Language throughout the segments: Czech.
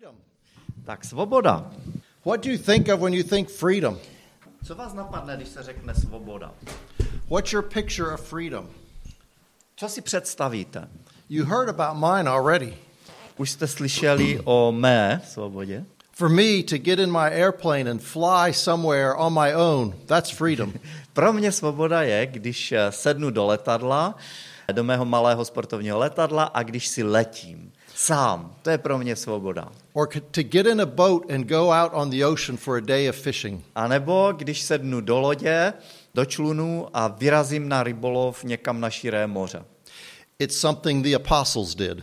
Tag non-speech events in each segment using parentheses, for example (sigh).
freedom. Tak svoboda. What do you think of when you think freedom? Co vás napadne, když se řekne svoboda? What's your picture of freedom? Co si představíte? You heard about mine already. Už jste slyšeli o mé svobodě? For me to get in my airplane and fly somewhere on my own, that's freedom. (laughs) Pro mě svoboda je, když eh, sednu do letadla, do mého malého sportovního letadla a když si letím sám. To je pro mě svoboda. Or to get in a boat and go out on the ocean for a day of fishing. A nebo když sednu do lodě, do člunu a vyrazím na rybolov někam na širé moře. It's something the apostles did.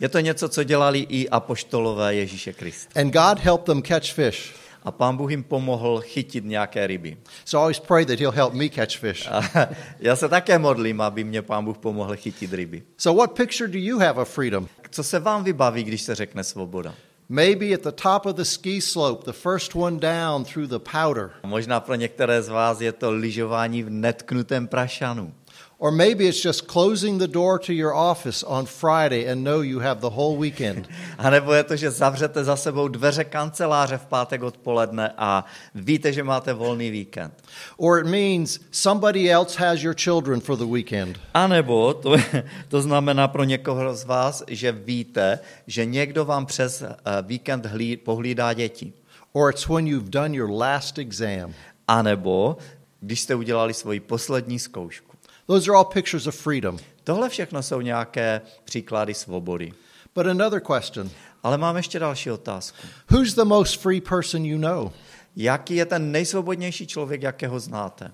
Je to něco, co dělali i apoštolové Ježíše Krista. And God helped them catch fish. A pán Bůh jim pomohl chytit nějaké ryby. So I always pray that He'll help me catch fish. A (laughs) já se také modlím, aby mě pán Bůh pomohl chytit ryby. So, what picture do you have of freedom? Co se vám vybaví, když se řekne svoboda? Maybe at the top of the ski slope, the first one down through the powder. Možná pro některé z vás je to lyžování v netknutém prašanu. Or maybe it's just closing the door to your office on Friday and know you have the whole weekend. (laughs) A nebo je to, že zavřete za sebou dveře kanceláře v pátek odpoledne a víte, že máte volný víkend. Or it means somebody else has your children for the weekend. A nebo to, (laughs) to znamená pro někoho z vás, že víte, že někdo vám přes eh, víkend hlí, pohlídá děti. Or it's when you've done your last exam. A nebo když jste udělali svoji poslední zkoušku. Those are all pictures of freedom. Tohle všechno jsou nějaké příklady svobody. But another question Ale mám ještě další otázku. Who's the most free person you know? Jaký je ten nejsvobodnější člověk, jakého znáte?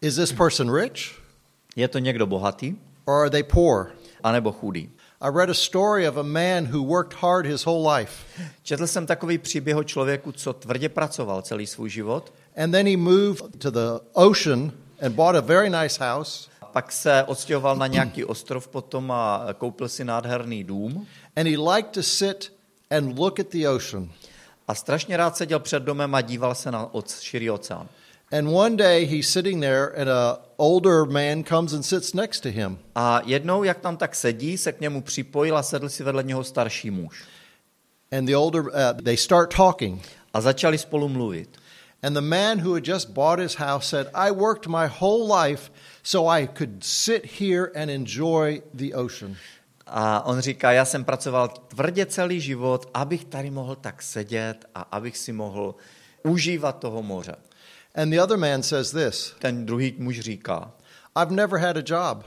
Is this person rich Je to někdo bohatý, or are they poor? anebo chudý? I read a story of a man who worked hard his whole life, Četl jsem takový příběh o člověku, co tvrdě pracoval celý svůj život, and then he moved to the ocean and bought a very nice house, pak se odstěhoval na nějaký ostrov potom a koupil si nádherný dům and he liked to sit and look at the ocean. a strašně rád seděl před domem a díval se na širý oceán. And one day he's sitting there, and a older man comes and sits next to him. A jednou, jak tam tak sedí, se k němu připojil a sedl si vedle něho starší muž. And the older, uh, they start talking. A začali spolu mluvit. And the man who had just bought his house said, I worked my whole life so I could sit here and enjoy the ocean. A on říká, já jsem pracoval tvrdě celý život, abych tady mohl tak sedět a abych si mohl užívat toho moře. And the other man says this Ten druhý muž říká, I've never had a job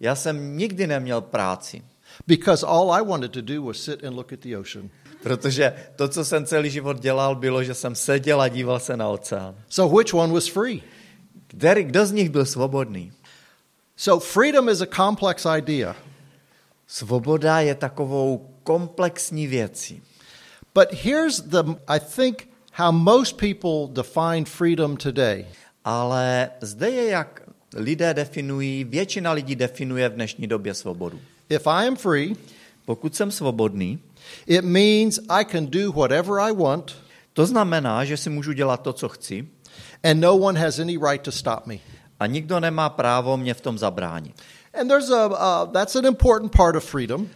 já jsem nikdy neměl práci, because all I wanted to do was sit and look at the ocean. Protože to, co jsem celý život dělal, bylo, že jsem seděl a díval se na oceán. So which one was free? Který, kdo z nich byl svobodný? So freedom is a complex idea, Svoboda je takovou komplexní věcí. but here's the, I think, how most people define freedom today. Ale zde je, jak lidé definují, většina lidí definuje v dnešní době svobodu. If I am free, Pokud jsem svobodný, it means I can do whatever I want to znamená, že si můžu dělat to, co chci and no one has any right to stop me. a nikdo nemá právo mě v tom zabránit. And there's a uh, that's an important part of freedom.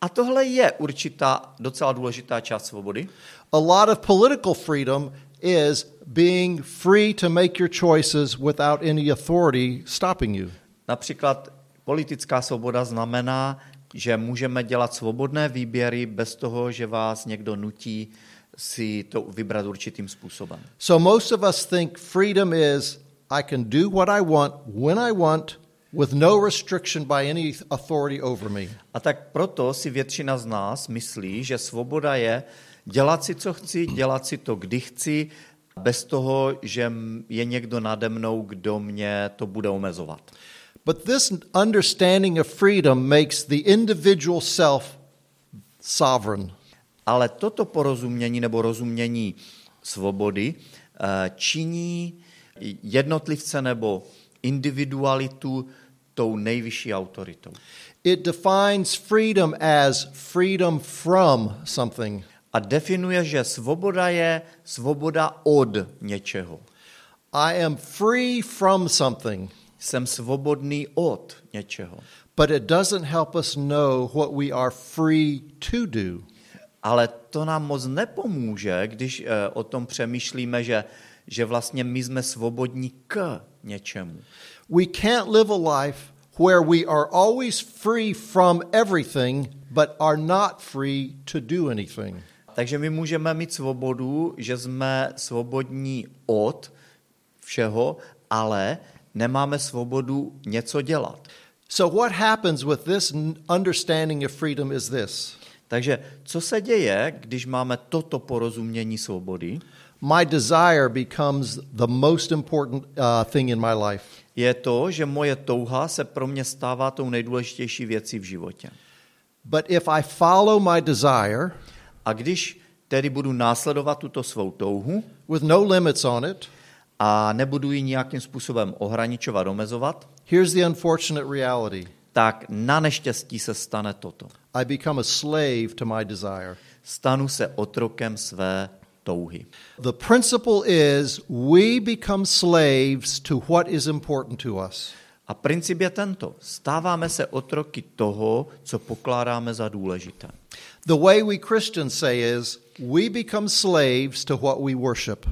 A tohle je určitá docela důležitá část svobody. A lot of political freedom is being free to make your choices without any authority stopping you. Například politická svoboda znamená, že můžeme dělat svobodné výběry bez toho, že vás někdo nutí si to vybrat určitým způsobem. So most of us think freedom is I can do what I want when I want with no restriction by any authority over me. A tak proto si většina z nás myslí, že svoboda je dělat si, co chci, dělat si to, kdy chci, bez toho, že je někdo nade mnou, kdo mě to bude omezovat. But this understanding of freedom makes the individual self sovereign. Ale toto porozumění nebo rozumění svobody eh, činí jednotlivce nebo individualitu tou nejvyšší autoritou. It defines freedom as freedom from something. A definuje, že svoboda je svoboda od něčeho. I am free from something, Jsem svobodný od něčeho. but it doesn't help us know what we are free to do. Ale to nám moc nepomůže, když eh, o tom přemýšlíme, že, že vlastně my jsme svobodní k něčemu. We can't live a life where we are always free from everything, but are not free to do anything. Takže my můžeme mít svobodu, že jsme svobodní od všeho, ale nemáme svobodu něco dělat. So, what happens with this understanding of freedom is this Takže co se děje, když máme toto porozumění svobody? my desire becomes the most important uh, thing in my life. Je to, že moje touha se pro mě stává tou nejdůležitější věcí v životě. But if I follow my desire A když tedy budu následovat tuto svou touhu with no limits on it, a nebudu ji nějakým způsobem ohraničovat, omezovat, here's the unfortunate reality tak na neštěstí se stane toto. I become a slave to my desire. Stanu se otrokem své touhy. The principle is we become slaves to what is important to us. A princip je tento. Stáváme se otroky toho, co pokládáme za důležité. The way we Christians say is we become slaves to what we worship.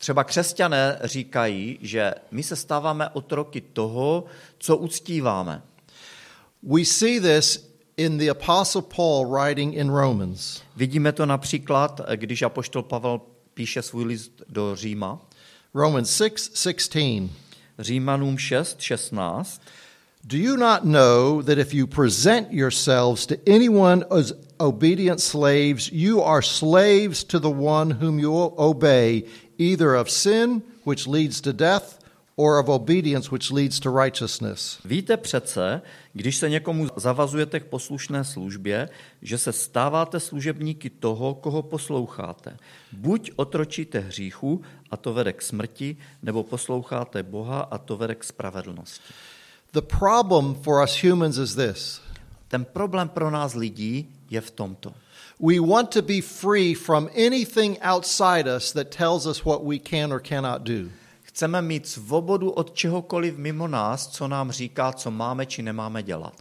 Třeba křesťané říkají, že my se stáváme otroky toho, co uctíváme. We see this in the Apostle Paul writing in Romans. Vidíme to například, když apoštol Pavel píše svůj list do Říma, Romans 6 16. Římanům 6, 16. Do you not know that if you present yourselves to anyone as obedient slaves, you are slaves to the one whom you obey, either of sin, which leads to death, or of obedience, which leads to righteousness? Víte přece, když se někomu zavazujete k poslušné službě, že se stáváte služebníky toho, koho posloucháte. Buď otročíte hříchu, a to vede k smrti, nebo posloucháte Boha, a to vede k spravedlnosti. The problem for us humans is this Ten problém pro nás lidí je v tomto. We want to be free from anything outside us that tells us what we can or cannot do. Chceme mít svobodu od čehokoliv mimo nás, co nám říká, co máme či nemáme dělat.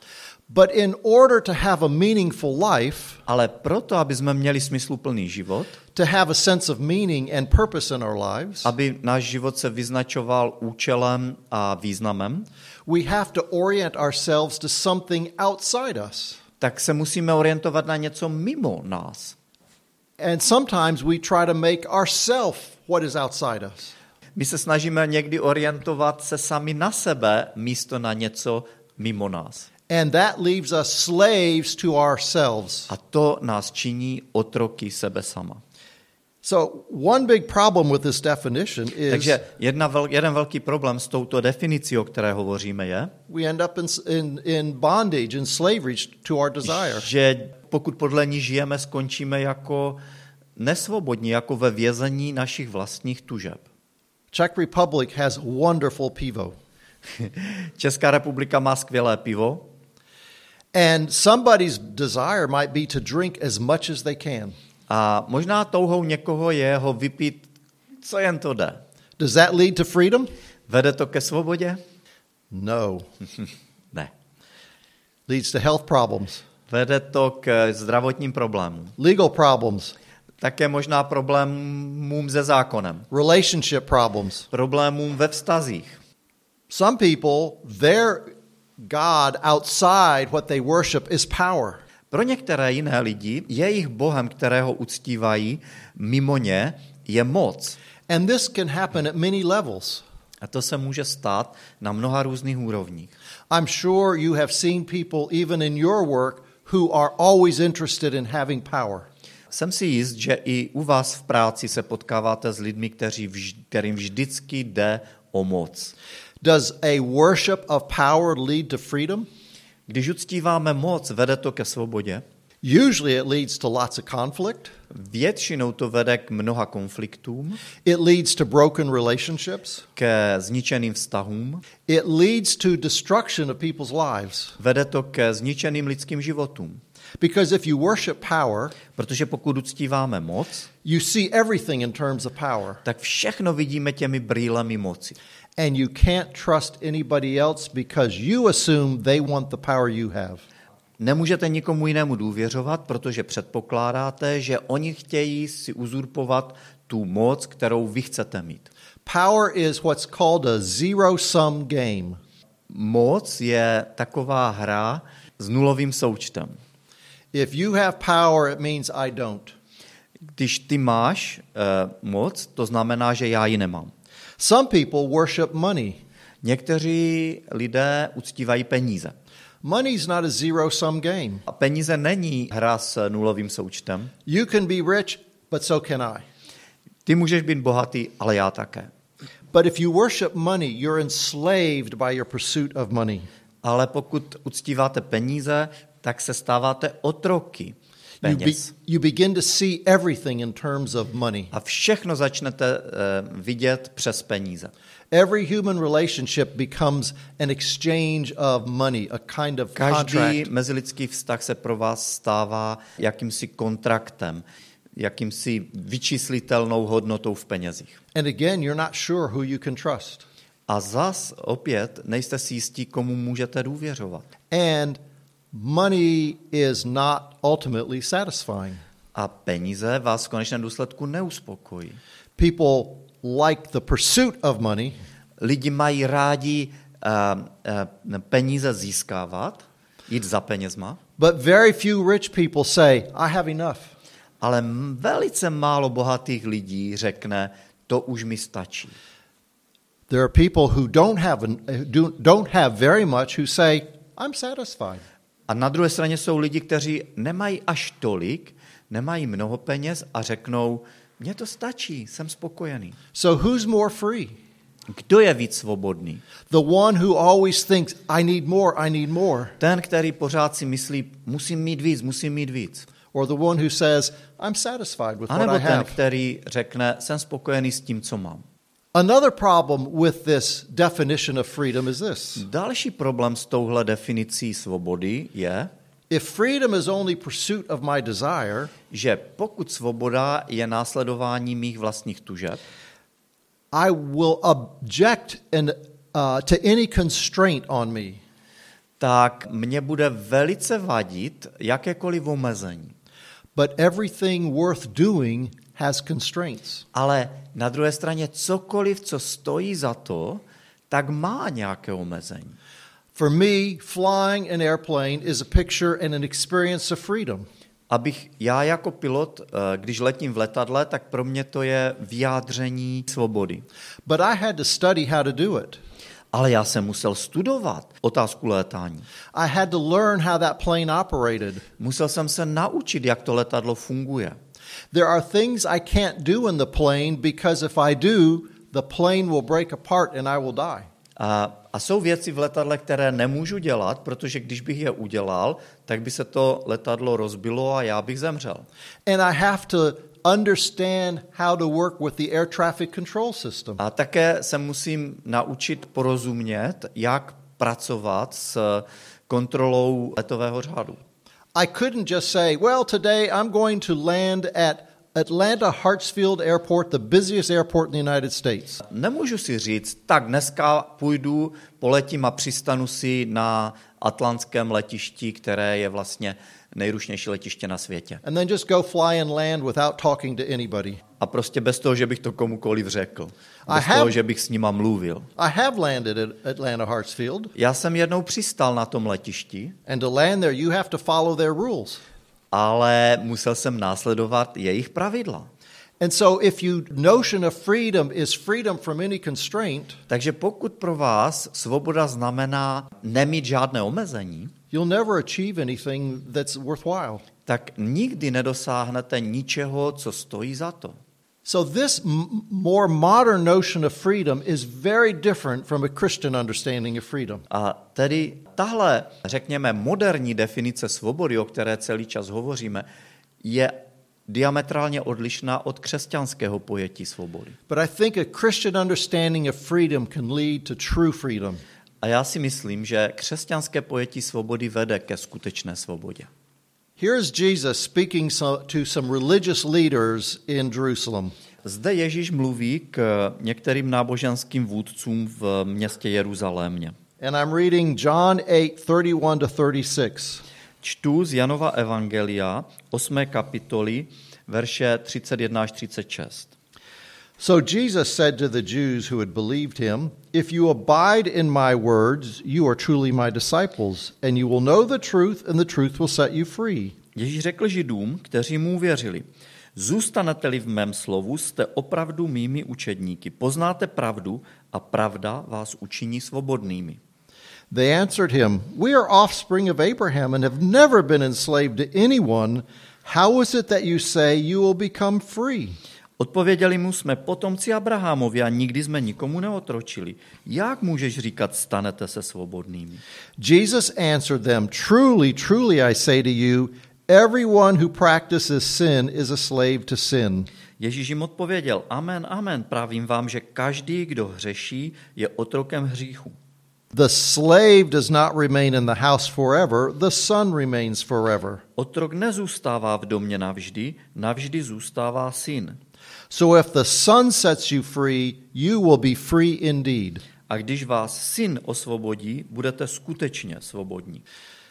But in order to have a meaningful life, Ale proto, aby jsme měli smysluplný život, to have a sense of meaning and purpose in our lives, aby náš život se vyznačoval účelem a významem, we have to orient ourselves to something outside us. Tak se musíme orientovat na něco mimo nás. And sometimes we try to make ourselves what is outside us. My se snažíme někdy orientovat se sami na sebe místo na něco mimo nás. And that leaves us slaves to ourselves. A to nás činí otroky sebe sama. So, one big problem with this definition is Takže jedna vel, jeden velký problém s touto definicí, o které hovoříme, je, we end up in, in, in bondage and slavery to our desire. že pokud podle ní žijeme, skončíme jako nesvobodní, jako ve vězení našich vlastních tužeb. Czech Republic has wonderful pivo. (laughs) Česká republika má skvělé pivo And somebody's desire might be to drink as much as they can. A možná touhou někoho je ho vypít, co jen to jde. Does that lead to freedom? Vede to ke svobodě? No. (laughs) Ne. Leads to health problems, Vede to k zdravotním problémům. legal problems, Také možná problémům se zákonem. relationship problems. Problémům ve vztazích. Some people, their God outside what they worship is power. Pro některé jiné lidi jejich bohem, kterého uctívají, mimo ně je moc. And this can happen at many levels. A to se může stát na mnoha různých úrovních. I'm sure you have seen people, even in your work, who are always interested in having power. Jsem si jist, že i u vás v práci se potkáváte s lidmi, kteří vž, kterým vždycky jde o moc. Does a worship of power lead to freedom? Když uctíváme moc, vede to ke svobodě. Usually it leads to lots of conflict. Většinou to vede k mnoha konfliktům, It leads to broken relationships. ke zničeným vztahům, It leads to destruction of people's lives. vede to ke zničeným lidským životům. Because if you worship power, Protože pokud uctíváme moc, you see everything in terms of power. tak všechno vidíme těmi brýlemi moci. And you can't trust anybody else because you assume they want the power you have. Nemůžete nikomu jinému důvěřovat, protože předpokládáte, že oni chtějí si uzurpovat tu moc, kterou vy chcete mít. Power is what's called a zero sum game. Moc je taková hra s nulovým součtem. If you have power, it means I don't. Když ty máš uh, moc, to znamená, že já ji nemám. Some people worship money. Někteří lidé uctívají peníze. Money is not a zero sum game. A peníze není hra s nulovým součtem. You can be rich, but so can I. Ty můžeš být bohatý, ale já také. But if you worship money, you're enslaved by your pursuit of money. Ale pokud uctíváte peníze, tak se stáváte otroky You, be, peněz. you begin to see everything in terms of money. A všechno začnete uh, vidět přes peníze. Every human relationship becomes an exchange of money, a kind of Každý contract. mezilidský vztah se pro vás stává jakýmsi kontraktem, jakýmsi vyčíslitelnou hodnotou v penězích. And again, you're not sure who you can trust. A zas opět nejste si jistí, komu můžete důvěřovat. And money is not ultimately satisfying. A peníze vás v konečném důsledku neuspokojí. People like the pursuit of money, Lidi mají rádi uh, uh, peníze získávat, jít za penězma, but very few rich people say, I have enough. ale velice málo bohatých lidí řekne, to už mi stačí. There are people who don't have, do, don't have very much who say, I'm satisfied. A na druhé straně jsou lidi, kteří nemají až tolik, nemají mnoho peněz a řeknou, mně to stačí, jsem spokojený. So who's more free? Kdo je víc svobodný? The one who always thinks, I need more, I need more. Ten, který pořád si myslí, musím mít víc, musím mít víc. Or the one who says, I'm satisfied with A what nebo I ten, have. který řekne, jsem spokojený s tím, co mám. Another problem with this definition of freedom is this. Další problém s touhle definicí svobody je, If freedom is only pursuit of my desire, že pokud svoboda je následování mých vlastních tužeb, I will object and, uh, to any constraint on me. tak mě bude velice vadit jakékoliv omezení. But everything worth doing has constraints. Ale na druhé straně cokoliv, co stojí za to, tak má nějaké omezení. For me, flying an airplane is a picture and an experience of freedom. Abych já jako pilot, eh, když letím v letadle, tak pro mě to je vyjádření svobody. But I had to study how to do it. Ale já jsem musel studovat otázku létání. I had to learn how that plane operated. Musel jsem se naučit, jak to letadlo funguje. There are things I can't do in the plane because if I do, the plane will break apart and I will die. A, a jsou věci v letadle, které nemůžu dělat, protože když bych je udělal, tak by se to letadlo rozbilo a já bych zemřel. And I have to understand how to work with the air traffic control system. A také se musím naučit porozumět, jak pracovat s kontrolou letového řádu. I couldn't just say, well, today I'm going to land at Atlanta Hartsfield Airport, the busiest airport in the United States. Nemůžu si říct, tak dneska půjdu, poletím a přistanu si na atlantském letišti, které je vlastně nejrušnější letiště na světě. And then just go fly and land without talking to anybody. A prostě bez toho, že bych to komukoliv řekl. Bez have- toho, že bych s nima mluvil. I have landed at Atlanta Hartsfield, Já jsem jednou přistal na tom letišti, and to land there, you have to follow their rules. ale musel jsem následovat jejich pravidla. And so, if you notion of freedom is freedom from any constraint, Takže pokud pro vás svoboda znamená nemít žádné omezení, you'll never achieve anything that's worthwhile. tak nikdy nedosáhnete ničeho, co stojí za to. So, this m- more modern notion of freedom is very different from a Christian understanding of freedom. A tedy tahle, řekněme, moderní definice svobody, o které celý čas hovoříme, je diametrálně odlišná od křesťanského pojetí svobody. But I think a Christian understanding of freedom can lead to true freedom. A já si myslím, že křesťanské pojetí svobody vede ke skutečné svobodě. Here's Jesus speaking to some religious leaders in Jerusalem. Zde Ježíš mluví k některým náboženským vůdcům v městě Jeruzalémě. And I'm reading John 8 31 to 36. Čtu z Janova Evangelia 8. kapitoly, verše 31 až 36. So Jesus said to the Jews who had believed him, If you abide in my words, you are truly my disciples, and you will know the truth, and the truth will set you free. Ježíš řekl židům, kteří mu věřili, zůstanete-li v mém slovu, jste opravdu mými učedníky. Poznáte pravdu a pravda vás učiní svobodnými. They answered him, We are offspring of Abraham and have never been enslaved to anyone. How is it that you say you will become free? Odpověděli mu, jsme potomci Abrahamovi a nikdy jsme nikomu neotročili. Jak můžeš říkat, stanete se svobodnými? Jesus answered them, Truly, truly, I say to you, everyone who practices sin is a slave to sin. Ježíš jim odpověděl, amen, amen, právím vám, že každý, kdo hřeší, je otrokem hříchu. The slave does not remain in the house forever, the son remains forever. Otrok nezůstává v domě navždy, navždy zůstává syn. So if the son sets you free, you will be free indeed. A když vás syn osvobodí, budete skutečně svobodní.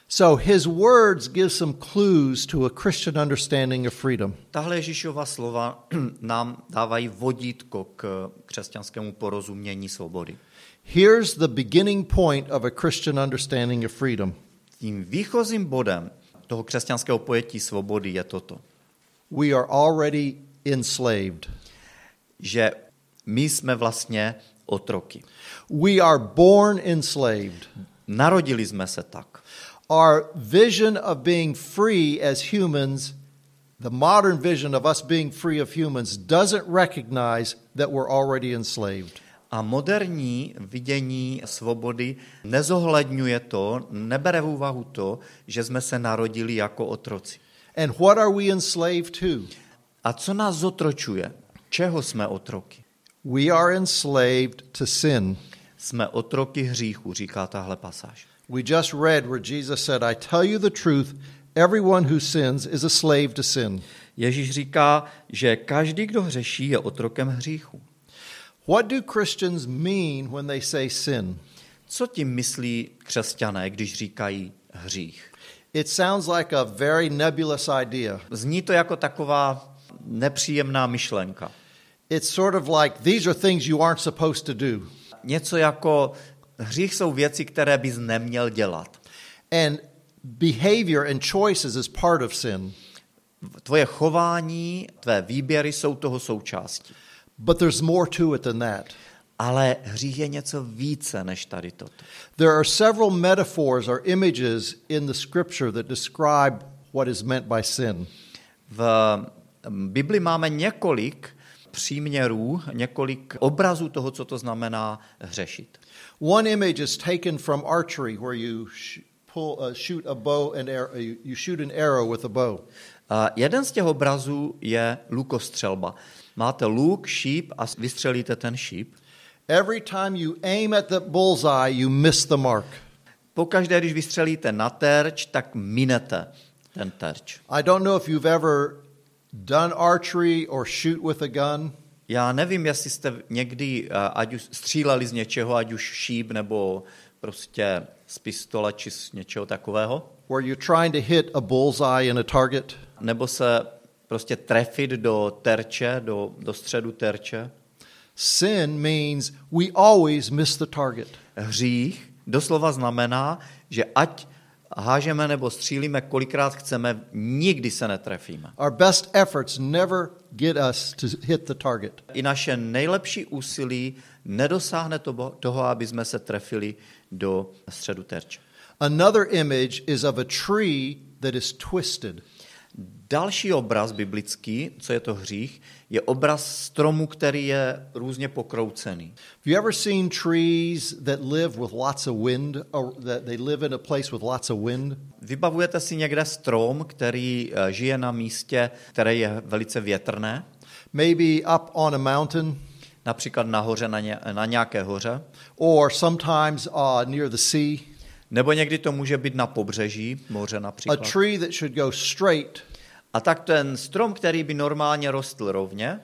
So his words give some clues to a Christian understanding of freedom. Tahle Ježíšova slova (clears throat) nám dávají vodítko k křesťanskému porozumění svobody. Here's the beginning point of a Christian understanding of freedom. Tím výchozím bodem toho křesťanského pojetí svobody je toto, We are already enslaved. že my jsme vlastně otroky. We are born enslaved. Narodili jsme se tak. Our vision of being free as humans, the modern vision of us being free of humans, doesn't recognize that we're already enslaved. A moderní vidění svobody nezohledňuje to, nebere v úvahu to, že jsme se narodili jako otroci. And what are we enslaved to? A co nás zotročuje? Čeho jsme otroky? We are enslaved to sin. Jsme otroky hříchu, říká tahle pasáž. We just read where Jesus said, I tell you the truth, everyone who sins is a slave to sin. Ježíš říká, že každý, kdo hřeší, je otrokem hříchu. What do Christians mean when they say sin? Co tím myslí křesťané, když říkají hřích? It sounds like a very nebulous idea. Zní to jako taková nepříjemná myšlenka. It's sort of like these are things you aren't supposed to do. Něco jako hřích jsou věci, které bys neměl dělat. And behavior and choices is part of sin. Tvoje chování, tvé výběry jsou toho součástí. But there's more to it than that. Ale hřích je něco více než tady toto. There are several metaphors or images in the scripture that describe what is meant by sin. V Bibli máme několik příměrů, několik obrazů toho, co to znamená hřešit. One image is taken from archery where you pull, uh, shoot a bow and arrow, you shoot an arrow with a bow. A jeden z těch obrazů je lukostřelba. Máte luk, šíp a vystřelíte ten šíp. Every time you aim at the bullseye, you miss the mark. Pokaždé, když vystřelíte na terč, tak minete ten terč. I don't know if you've ever done archery or shoot with a gun. Já nevím, jestli jste někdy, eh, ať už stříleli z něčeho, ať už šíp nebo prostě z pistole či z něčeho takového, where you're trying to hit a bullseye in a target. nebo se prostě trefit do terče, do, do středu terče. Sin means we always miss the target. Hřích doslova znamená, že ať hážeme nebo střílíme kolikrát chceme, nikdy se netrefíme. Our best efforts never get us to hit the target. I naše nejlepší úsilí nedosáhne toho, toho, aby jsme se trefili do středu terče. Another image is of a tree that is twisted. Další obraz biblický, co je to hřích, je obraz stromu, který je různě pokroucený. Have you ever seen trees that live with lots of wind, or that they live in a place with lots of wind? Vybavujete si někde strom, který eh, žije na místě, které je velice větrné, Maybe up on a mountain, například nahoře na, ně, na nějaké hoře, or sometimes uh, near the sea. nebo někdy to může být na pobřeží, moře A například. tree that should go straight A tak ten strom, který by normálně rostl rovně,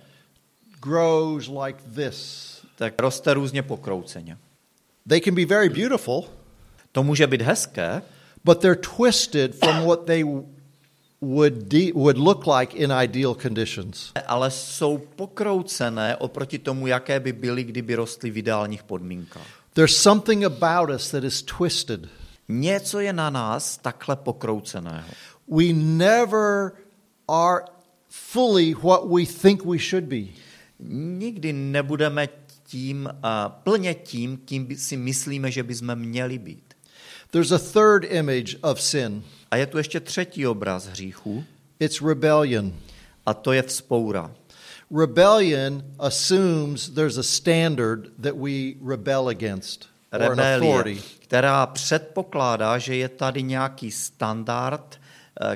grows like this. tak roste různě pokrouceně. They can be very beautiful, To může být hezké, but they're twisted from what they would, de- would look like in ideal conditions. Ale jsou pokroucené oproti tomu, jaké by byly, kdyby rostly v ideálních podmínkách. There's something about us that is twisted. Něco je na nás takhle pokrouceného. We never are fully what we think we should be. Nikdy nebudeme tím, uh, plně tím, kým si myslíme, že bychom měli být. There's a third image of sin. A je tu ještě třetí obraz hříchu, It's rebellion. a to je vzpoura. Rebellion assumes there's a standard that we rebel against Rebelie, která předpokládá, že je tady nějaký standard,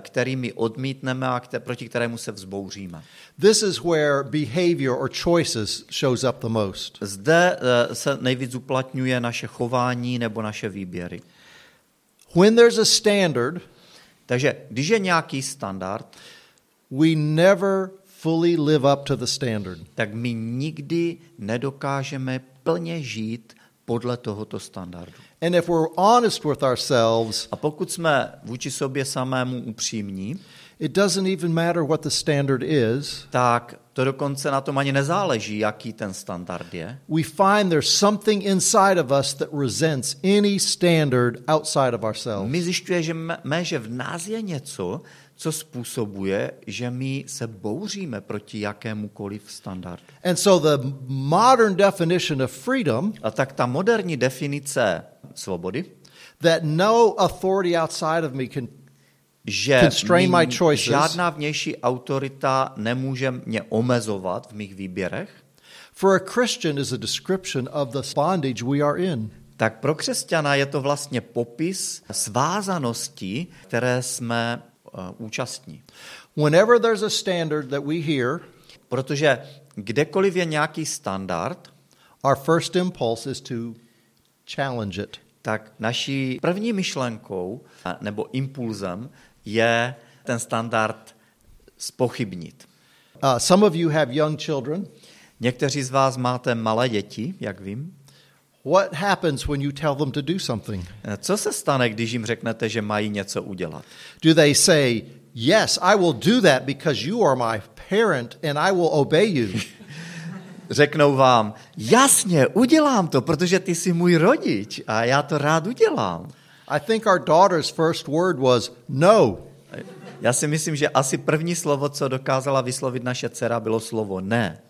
který my odmítneme a proti kterému se vzbouříme. This is where behavior or choices shows up the most. Zde eh, se nejvíc uplatňuje naše chování nebo naše výběry. When there's a standard, Takže když je nějaký standard, we never fully live up to the standard. tak my nikdy nedokážeme plně žít podle tohoto standardu. And if we're honest with ourselves, A pokud jsme vůči sobě samému upřímní, it doesn't even matter what the standard is. tak to dokonce na tom ani nezáleží, jaký ten standard je. We find there's something inside of us that resents any standard outside of ourselves. My zjišťujeme, že v nás je něco, co způsobuje, že my se bouříme proti jakémukoliv standardu. And so the modern definition of freedom A tak ta moderní definice svobody, that no authority outside of me can že Constrain my choices. žádná vnější autorita nemůže mě omezovat v mých výběrech, for a Christian is a description of the bondage we are in. tak pro křesťana je to vlastně popis svázanosti, které jsme účastní. Whenever there's a standard that we hear, Protože kdekoliv je nějaký standard, our first impulse is to challenge it. tak naší první myšlenkou nebo impulzem je ten standard spochybnit. Uh, some of you have young children. Někteří z vás máte malé děti, jak vím. What happens when you tell them to do something? Co se stane, když jim řeknete, že mají něco udělat? Do they say, Yes, I will do that because you are my parent and I will obey you? (laughs) Řeknou vám, jasně, udělám to, protože ty jsi můj rodič a já to rád udělám. I think our daughter's first word was no. Já si myslím, že asi první slovo, co dokázala vyslovit naše dcera, bylo slovo ne.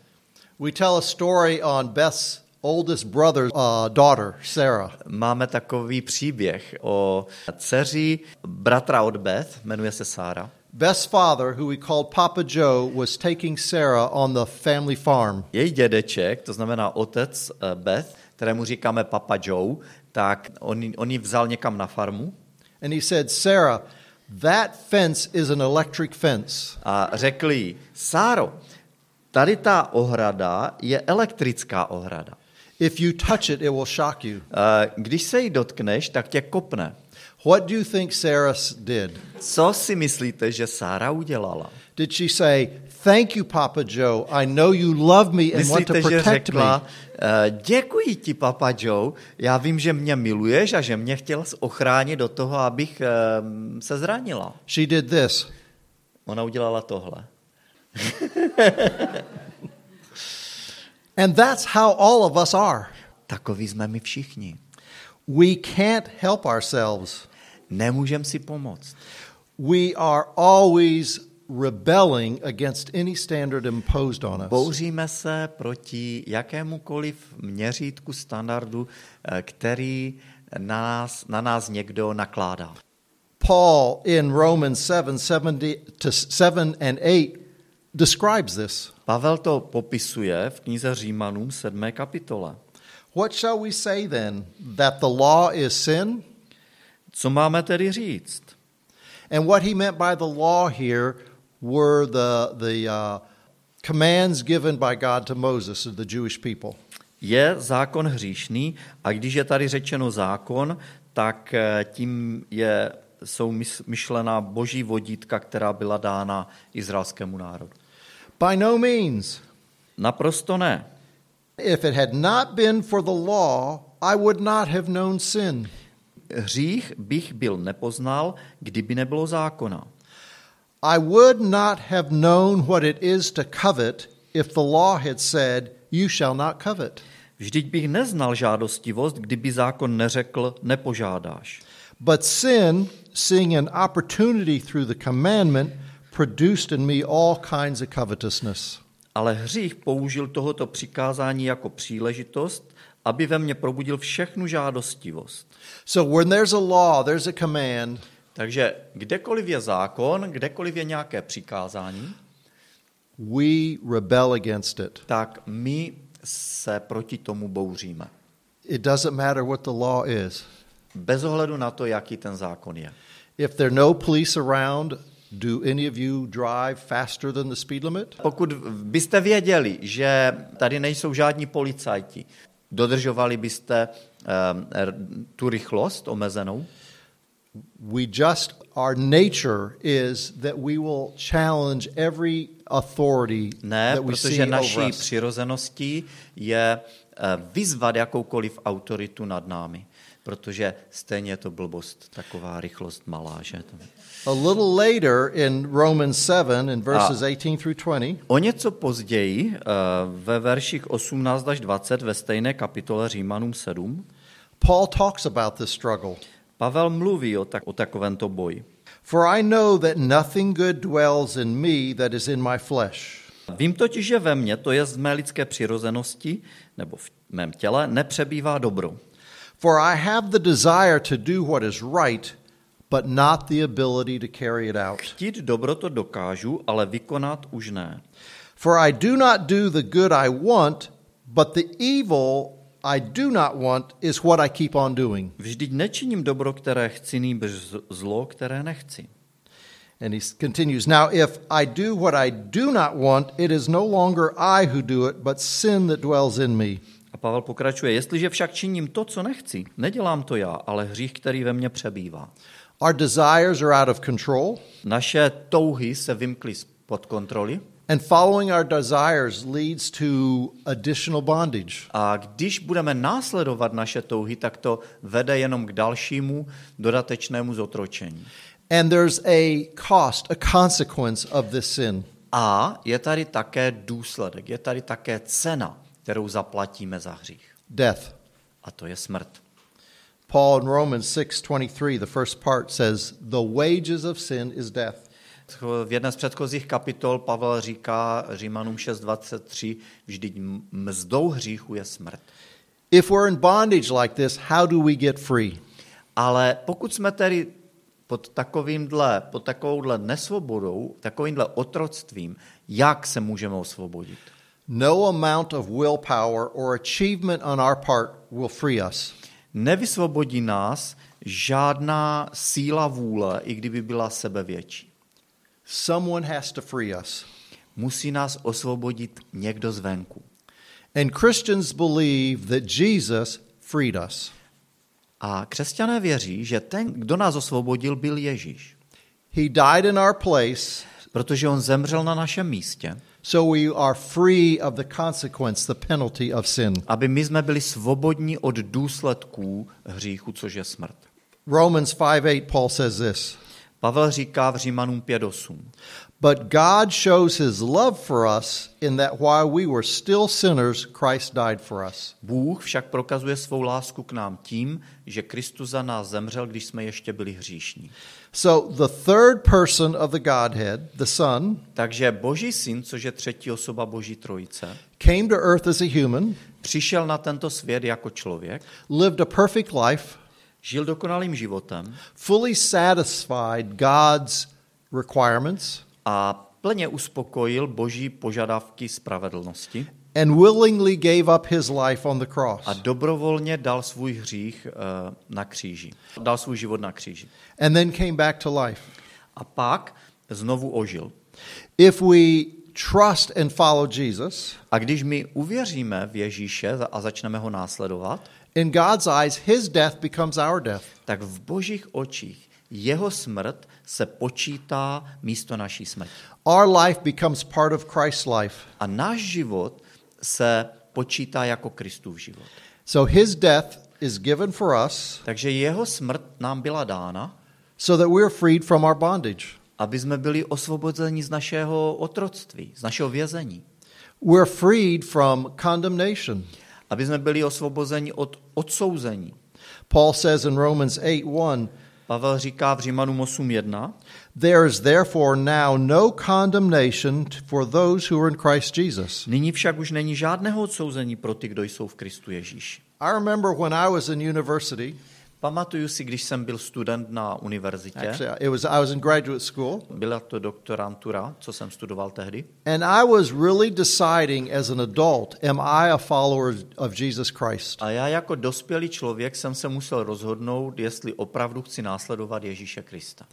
We tell a story on Beth's oldest brother's uh, daughter, Sarah. Máme takový příběh o dceři bratra od Beth, jmenuje se Sára. Beth's father, who we called Papa Joe, was taking Sarah on the family farm. Její dědeček, to znamená otec eh, Beth, kterému říkáme Papa Joe, tak on, on ji vzal někam na farmu And he said, Sarah, that fence is an electric fence. a řekl jí, Sáro, tady ta ohrada je elektrická ohrada. If you touch it, it will shock you. Eh, Když se jí dotkneš, tak tě kopne. What do you think Sarah did? Co si myslíte, že Sára udělala? Did she say, Thank you, Papa Joe. I know you love me and want to Myslíte, že protect řekla, me? eh, děkuji ti, Papa Joe, já vím, že mě miluješ a že mě chtěl ochránit do toho, abych eh, se zranila. She did this. Ona udělala tohle. (laughs) And that's how all of us are. Takový jsme my všichni. We can't help ourselves. Nemůžeme si pomoct. We are always rebelling against any standard imposed on us. Bouříme se proti jakémukoliv měřítku standardu, eh, který na nás, na nás někdo nakládá. Paul in Romans 7, 70 to 7 and 8 describes this. Pavel to popisuje v knize Římanům 7. kapitole. What shall we say then? That the law is sin? Co máme tedy říct? And what he meant by the law here were the, the uh, commands given by God to Moses of the Jewish people. Je zákon hříšný a když je tady řečeno zákon, tak eh, tím je, jsou myšlená boží vodítka, která byla dána izraelskému národu. By no means. Naprosto ne. If it had not been for the law, I would not have known sin. hřích bych byl nepoznal, kdyby nebylo zákona. I would not have known what it is to covet if the law had said, You shall not covet. Vždyť bych neznal žádostivost, kdyby zákon neřekl, nepožádáš. But sin, seeing an opportunity through the commandment, produced in me all kinds of covetousness. Ale hřích použil tohoto přikázání jako příležitost, aby ve mně probudil všechnu žádostivost. So when there's a law, there's a command, Takže kdekoliv je zákon, kdekoliv je nějaké přikázání, we rebel against it. tak my se proti tomu bouříme. It doesn't matter what the law is. Bez ohledu na to, jaký ten zákon je. If there are no police around, do any of you drive faster than the speed limit? Pokud byste věděli, že tady nejsou žádní policajti, dodržovali byste um, tu rychlost omezenou? We just, our nature is that we will challenge every authority Ne, that we see protože over naší us. přirozeností je eh, vyzvat jakoukoliv autoritu nad námi, protože stejně je to blbost, taková rychlost malá, že? A little later in Romans 7, in verses 18 through 20, O něco později, eh, ve verších 18 až 20 ve stejné kapitole Římanům 7, Paul talks about this struggle. Pavel mluví o, tak, o takovémto boji. For I know that nothing good dwells in me that is in my flesh. Vím totiž, že ve mně, to je z mé lidské přirozenosti, nebo v mém těle, nepřebývá dobro. For I have the desire to do what is right, but not the ability to carry it out. Chtít dobro to dokážu, ale vykonat už ne. For I do not do the good I want, but the evil I do not want is what I keep on doing. Vždyť nečiním dobro, které chci, nýbrž zlo, které nechci. And he continues Now, if I do what I do not want, it is no longer I who do it, but sin that dwells in me. A Pavel pokračuje, jestliže však činím to, co nechci, nedělám to já, ale hřích, který ve mně přebývá. Our desires are out of control, Naše touhy se vymkly pod kontroly and following our desires leads to additional bondage. a když budeme následovat naše touhy, tak to vede jenom k dalšímu dodatečnému zotročení. And there's a cost, a consequence of this sin. A je tady také důsledek, je tady také cena, kterou zaplatíme za hřích. Death. A to je smrt. Paul in Romans 6:23, the first part says, "The wages of sin is death." V jedné z předchozích kapitol Pavel říká Římanům 6.23, vždyť mzdou hříchu je smrt. If we're in bondage like this, how do we get free? Ale pokud jsme tedy pod takovýmhle, pod takovouhle nesvobodou, takovýmhle otroctvím, jak se můžeme osvobodit? No amount of willpower or achievement on our part will free us. Nevysvobodí nás žádná síla vůle, i kdyby byla sebevětší. Someone has to free us. Musí nás osvobodit někdo zvenku. And Christians believe that Jesus freed us. A křesťané věří, že ten, kdo nás osvobodil, byl Ježíš. He died in our place, Protože on zemřel na našem místě, so we are free of the consequence, the penalty of sin. aby my jsme byli svobodní od důsledků hříchu, což je smrt. Romans 5:8 Paul says this. Pavel říká v Římanům 5.8. But God shows his love for us in that while we were still sinners, Christ died for us. Bůh však prokazuje svou lásku k nám tím, že Kristus za nás zemřel, když jsme ještě byli hříšní. So the third person of the Godhead, the Son, Takže Boží syn, což je třetí osoba Boží trojice, came to earth as a human, přišel na tento svět jako člověk, lived a perfect life, žil dokonalým životem fully satisfied God's requirements, a plně uspokojil Boží požadavky spravedlnosti and willingly gave up his life on the cross. a dobrovolně dal svůj hřích eh, na kříži. Dal svůj život na kříži. And then came back to life. A pak znovu ožil. If we trust and follow Jesus, A když my uvěříme v Ježíše a začneme ho následovat, in God's eyes, his death becomes our death. tak v božích očích jeho smrt se počítá místo naší smrti. Our life becomes part of Christ's life. A náš život se počítá jako Kristův život. So his death is given for us Takže jeho smrt nám byla dána, so that we're freed from our bondage. aby jsme byli osvobozeni z našeho otroctví, z našeho vězení. We're freed from condemnation. Aby jsme byli osvobozeni od odsouzení. Paul says in Romans 8 1, Pavel říká v Římanům 8.1, There is therefore now no condemnation for those who are in Christ Jesus. nyní však už není žádného odsouzení pro ty, kdo jsou v Kristu Ježíši. I remember when I was in university, Pamatuju si, když jsem byl student na univerzitě, actually, it was, I was in graduate school, byla to doktorantura, co jsem studoval tehdy, and I was really deciding as an adult, am I a follower of Jesus Christ? a já jako dospělý člověk jsem se musel rozhodnout, jestli opravdu chci následovat Ježíše Krista.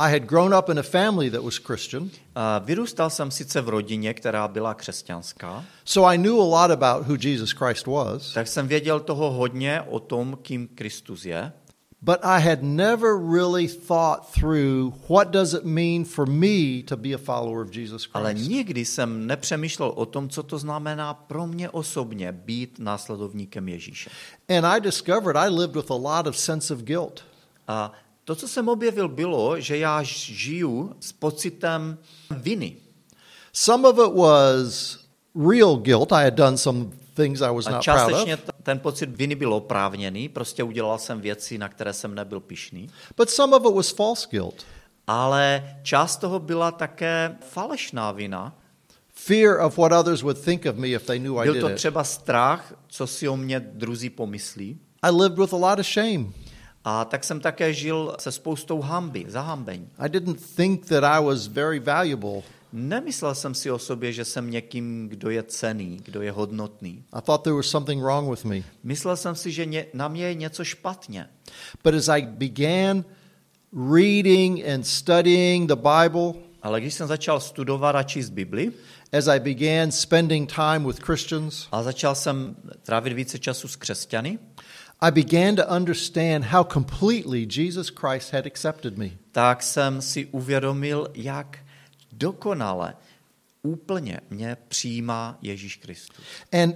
I had grown up in a family that was Christian, A vyrůstal jsem sice v rodině, která byla křesťanská, so I knew a lot about who Jesus Christ was, tak jsem věděl toho hodně o tom, kým Kristus je, but I had never really thought through what does it mean for me to be a follower of Jesus ale Christ. nikdy jsem nepřemýšlel o tom, co to znamená pro mě osobně být následovníkem Ježíše. And I discovered I lived with a lot of sense of guilt. A to, co jsem objevil, bylo, že já žiju s pocitem viny. Some of it was real guilt. I had done some things I was not proud of. ten pocit viny byl oprávněný, prostě udělal jsem věci, na které jsem nebyl pišný. But some of it was false guilt. Ale část toho byla také falešná vina. Fear of what others would think of me if they knew I Byl did to it. třeba strach, co si o mě druzí pomyslí. I lived with a lot of shame. A tak jsem také žil se spoustou hamby, zahambení. I didn't think that I was very valuable. Nemyslel jsem si o sobě, že jsem někým, kdo je cený, kdo je hodnotný. I thought there was something wrong with me. Myslel jsem si, že ně, na mě je něco špatně. But as I began reading and studying the Bible, Ale když jsem začal studovat a číst Bibli as I began spending time with Christians, a začal jsem trávit více času s křesťany, I began to understand how completely Jesus Christ had accepted me. tak jsem si uvědomil, jak dokonale, úplně mě přijímá Ježíš Kristus. And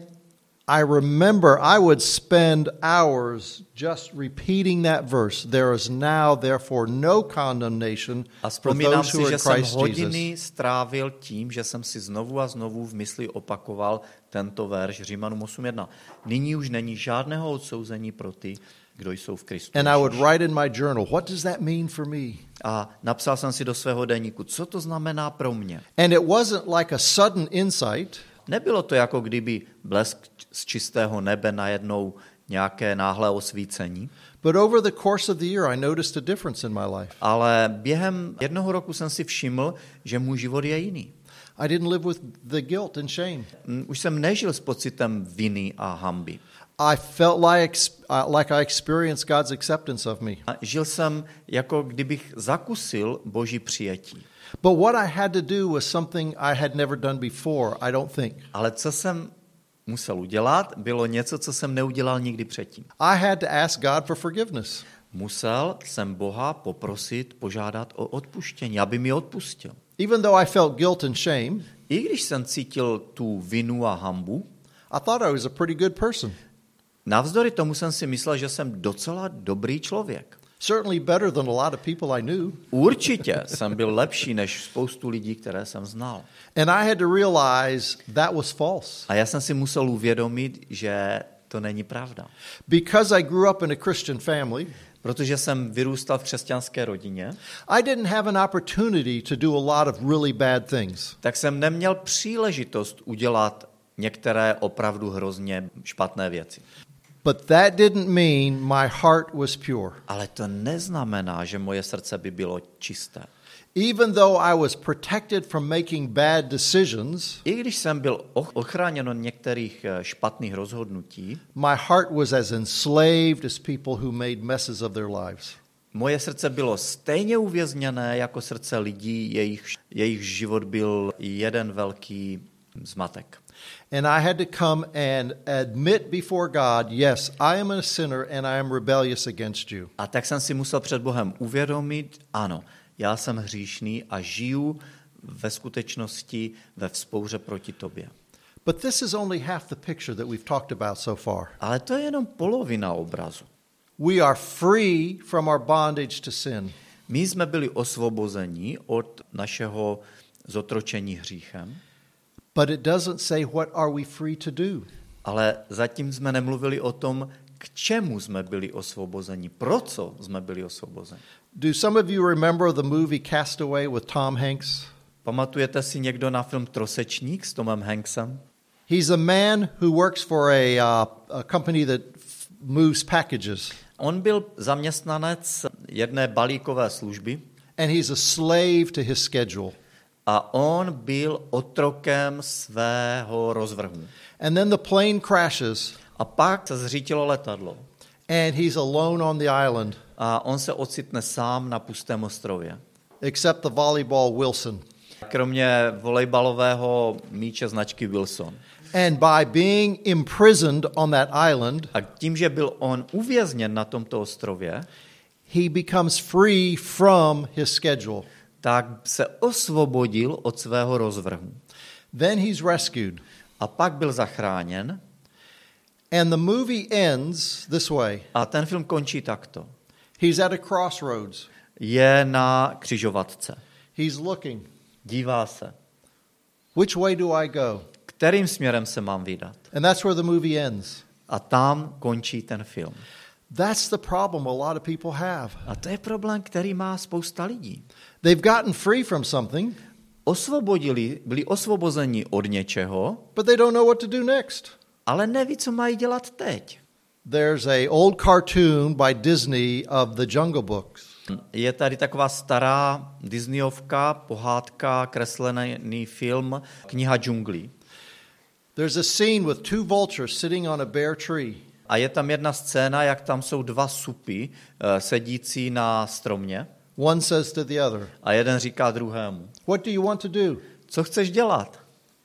I remember I would spend hours just repeating that verse. There is now, therefore, no condemnation A for vzpomínám those who si, are že in jsem Christ hodiny Jesus. strávil tím, že jsem si znovu a znovu v mysli opakoval tento verš Římanům 8.1. Nyní už není žádného odsouzení pro ty, kdo jsou v Kristu. And I would write in my journal, what does that mean for me? A napsal jsem si do svého deníku, co to znamená pro mě. And it wasn't like a sudden insight. Nebylo to jako kdyby blesk z čistého nebe najednou nějaké náhlé osvícení, But over the course of the year, I noticed a difference in my life. ale během jednoho roku jsem si všiml, že můj život je jiný. I didn't live with the guilt and shame. Mm, Už jsem nežil s pocitem viny a hamby. I felt like, uh, like I experienced God's acceptance of me. A žil jsem, jako kdybych zakusil Boží přijetí. But what I had to do was something I had never done before, I don't think. Ale co jsem musel udělat, bylo něco, co jsem neudělal nikdy předtím. I had to ask God for forgiveness. Musel jsem Boha poprosit, požádat o odpuštění, aby mi odpustil. Even though I felt guilt and shame, I když jsem cítil tu vinu a hambu, I thought I was a pretty good person. navzdory tomu jsem si myslel, že jsem docela dobrý člověk. Certainly better than a lot of people I knew. Určitě jsem byl lepší než spoustu lidí, které jsem znal. And I had to realize that was false. A já jsem si musel uvědomit, že to není pravda. Because I grew up in a Christian family, Protože jsem vyrůstal v křesťanské rodině, I didn't have an opportunity to do a lot of really bad things. tak jsem neměl příležitost udělat některé opravdu hrozně špatné věci. But that didn't mean my heart was pure. Ale to neznamená, že moje srdce by bylo čisté. Even though I was protected from making bad decisions, I když jsem byl och- ochráněn od některých eh, špatných rozhodnutí, my heart was as enslaved as people who made messes of their lives. moje srdce bylo stejně uvězněné jako srdce lidí, jejich, jejich život byl jeden velký zmatek. And I had to come and admit before God, yes, I am a sinner and I am rebellious against you. A tak jsem si musel před Bohem uvědomit, ano, já jsem hříšný a žiju ve skutečnosti ve vzpouře proti tobě. But this is only half the picture that we've talked about so far. Ale to je jenom polovina obrazu. We are free from our bondage to sin. My jsme byli osvobozeni od našeho zotročení hříchem, But it doesn't say what are we free to do. ale zatím jsme nemluvili o tom, k čemu jsme byli osvobozeni, pro co jsme byli osvobozeni. Do some of you remember the movie Castaway with Tom Hanks? Pamatujete si někdo na film Trosečník s Tomem Hanksem? He's a man who works for a, uh, a company that moves packages, On byl zaměstnanec jedné balíkové služby and he's a slave to his schedule. A on byl otrokem svého rozvrhu. And then the plane crashes, A pak se zřítilo letadlo and he's alone on the island, a on se ocitne sám na pustém ostrově. except the volleyball Wilson. Kromě volejbalového míče značky Wilson. And by being imprisoned on that island, A tím, že byl on uvězněn na tomto ostrově, he becomes free from his schedule. Tak se osvobodil od svého rozvrhu. Then he's rescued. A pak byl zachráněn And the movie ends this way a ten film končí takto. He's at a crossroads, Je na křižovatce. he's looking. Dívá se. Which way do I go? Kterým směrem se mám vydat? And that's where the movie ends. A tam končí ten film. That's the problem a lot of people have. A to je problém, který má spousta lidí. They've gotten free from something, Osvobodili, byli osvobozeni od něčeho, but they don't know what to do next. ale neví, co mají dělat teď. There's a old cartoon by Disney of the Jungle Books. Je tady taková stará Disneyovka, pohádka, kreslený film, kniha džunglí. There's a scene with two vultures sitting on a bare tree. A je tam jedna scéna, jak tam jsou dva supy eh, sedící na stromě One says to the other, a jeden říká druhému, What do you want to do? co chceš dělat?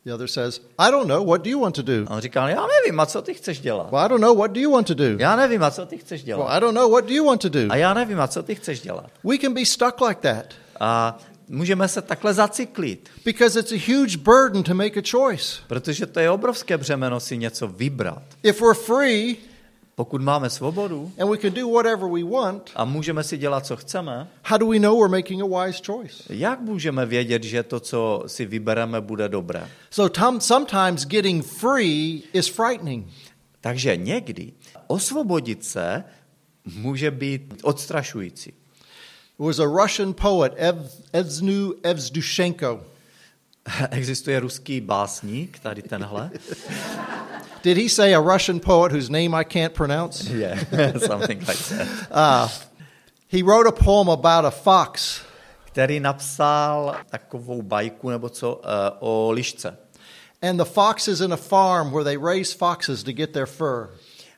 The other says, I don't know. What do you want to do? A on říká, já nevím, a co ty chceš dělat? Well, I don't know. What do you want to do? Já nevím, a co ty chceš Well, dělat? I don't know. What do you want to do? A já nevím, a co ty chceš dělat? We can be stuck like that A můžeme se takhle zacyklit, because it's a huge burden to make a choice. protože to je obrovské břemeno si něco vybrat. If we're free Pokud máme svobodu and we can do whatever we want, a můžeme si dělat, co chceme, how do we know we're making a wise choice? jak můžeme vědět, že to, co si vybereme, bude dobré? So tom- sometimes getting free is frightening. Takže někdy osvobodit se může být odstrašující. There was a Russian poet, Ev, Evznu Evzdushenko. Existuje ruský básník, tady tenhle. (laughs) Did he say a Russian poet whose name I can't pronounce? (laughs) Yeah, (laughs) something like that. Uh, he wrote a poem about a fox Který napsal takovou bajku nebo co uh, o lišce. And the fox is in a farm where they raise foxes to get their fur.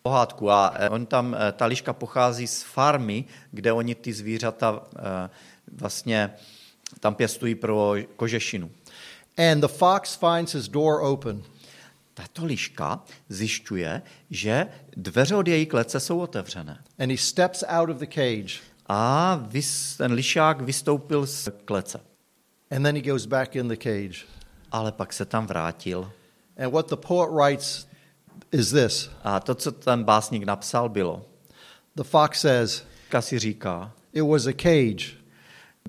Pohádku. A eh, on tam, eh, ta liška pochází z farmy, kde oni ty zvířata eh, vlastně tam pěstují pro kožešinu. And the fox finds his door open. Tato liška zjišťuje, že dveře od její klece jsou otevřené. And he steps out of the cage. A vys, ten lišák vystoupil z klece. And then he goes back in the cage. Ale pak se tam vrátil. And what the poet writes is this A to, co ten básník napsal, bylo. The fox says, Kasi říká, It was a cage,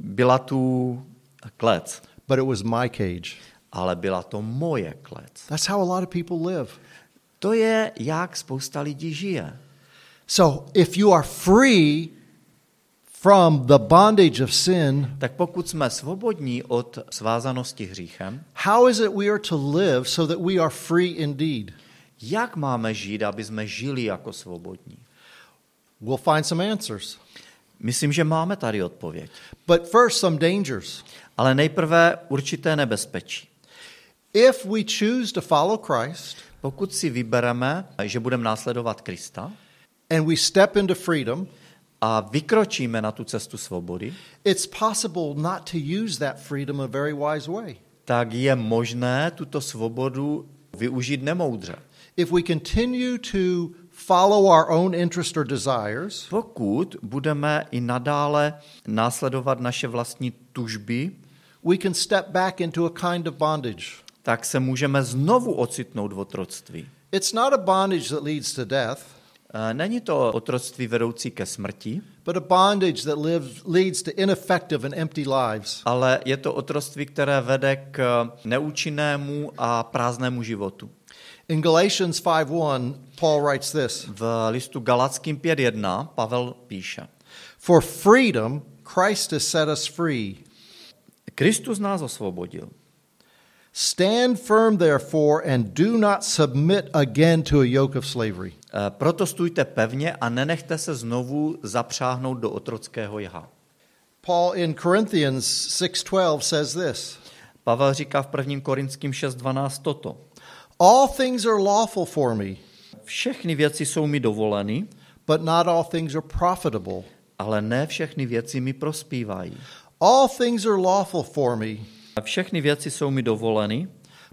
byla tu klec, but it was my cage. Ale byla to moje klec. That's how a lot of people live. To je, jak spousta lidí žije. So if you are free from the bondage of sin, Tak pokud jsme svobodní od svázanosti hříchem, how is it we are to live so that we are free indeed? jak máme žít, aby jsme žili jako svobodní? We'll find some answers. Myslím, že máme tady odpověď. But first, some dangers. Ale nejprve určité nebezpečí. If we choose to follow Christ Pokud si vybereme, že budeme následovat Krista and we step into freedom, a vykročíme na tu cestu svobody, it's possible not to use that freedom a very wise way. tak je možné tuto svobodu využít nemoudře. If we continue to follow our own interest or desires, Pokud budeme i nadále následovat naše vlastní tužby, we can step back into a kind of bondage. Tak se můžeme znovu ocitnout v otroctví. It's not a bondage that leads to death, Eh, Není to otroctví vedoucí ke smrti, but a bondage that lives, leads to ineffective and empty lives. ale je to otroctví, které vede k neúčinnému a prázdnému životu. In Galatians 5:1, Paul writes this V listu Galackým 5.1 Pavel píše, For freedom, Christ has set us free. Kristus nás osvobodil. Stand firm, therefore, and do not submit again to a yoke of slavery. Eh, Proto stůjte pevně a nenechte se znovu zapřáhnout do otrockého jha. Paul in Corinthians 6:12 says this Pavel říká v 1. Korinským 6.12 toto. All things are lawful for me, Všechny věci jsou mi dovoleny, but not all things are profitable. ale ne všechny věci mi prospívají. All things are lawful for me, Všechny věci jsou mi dovoleny,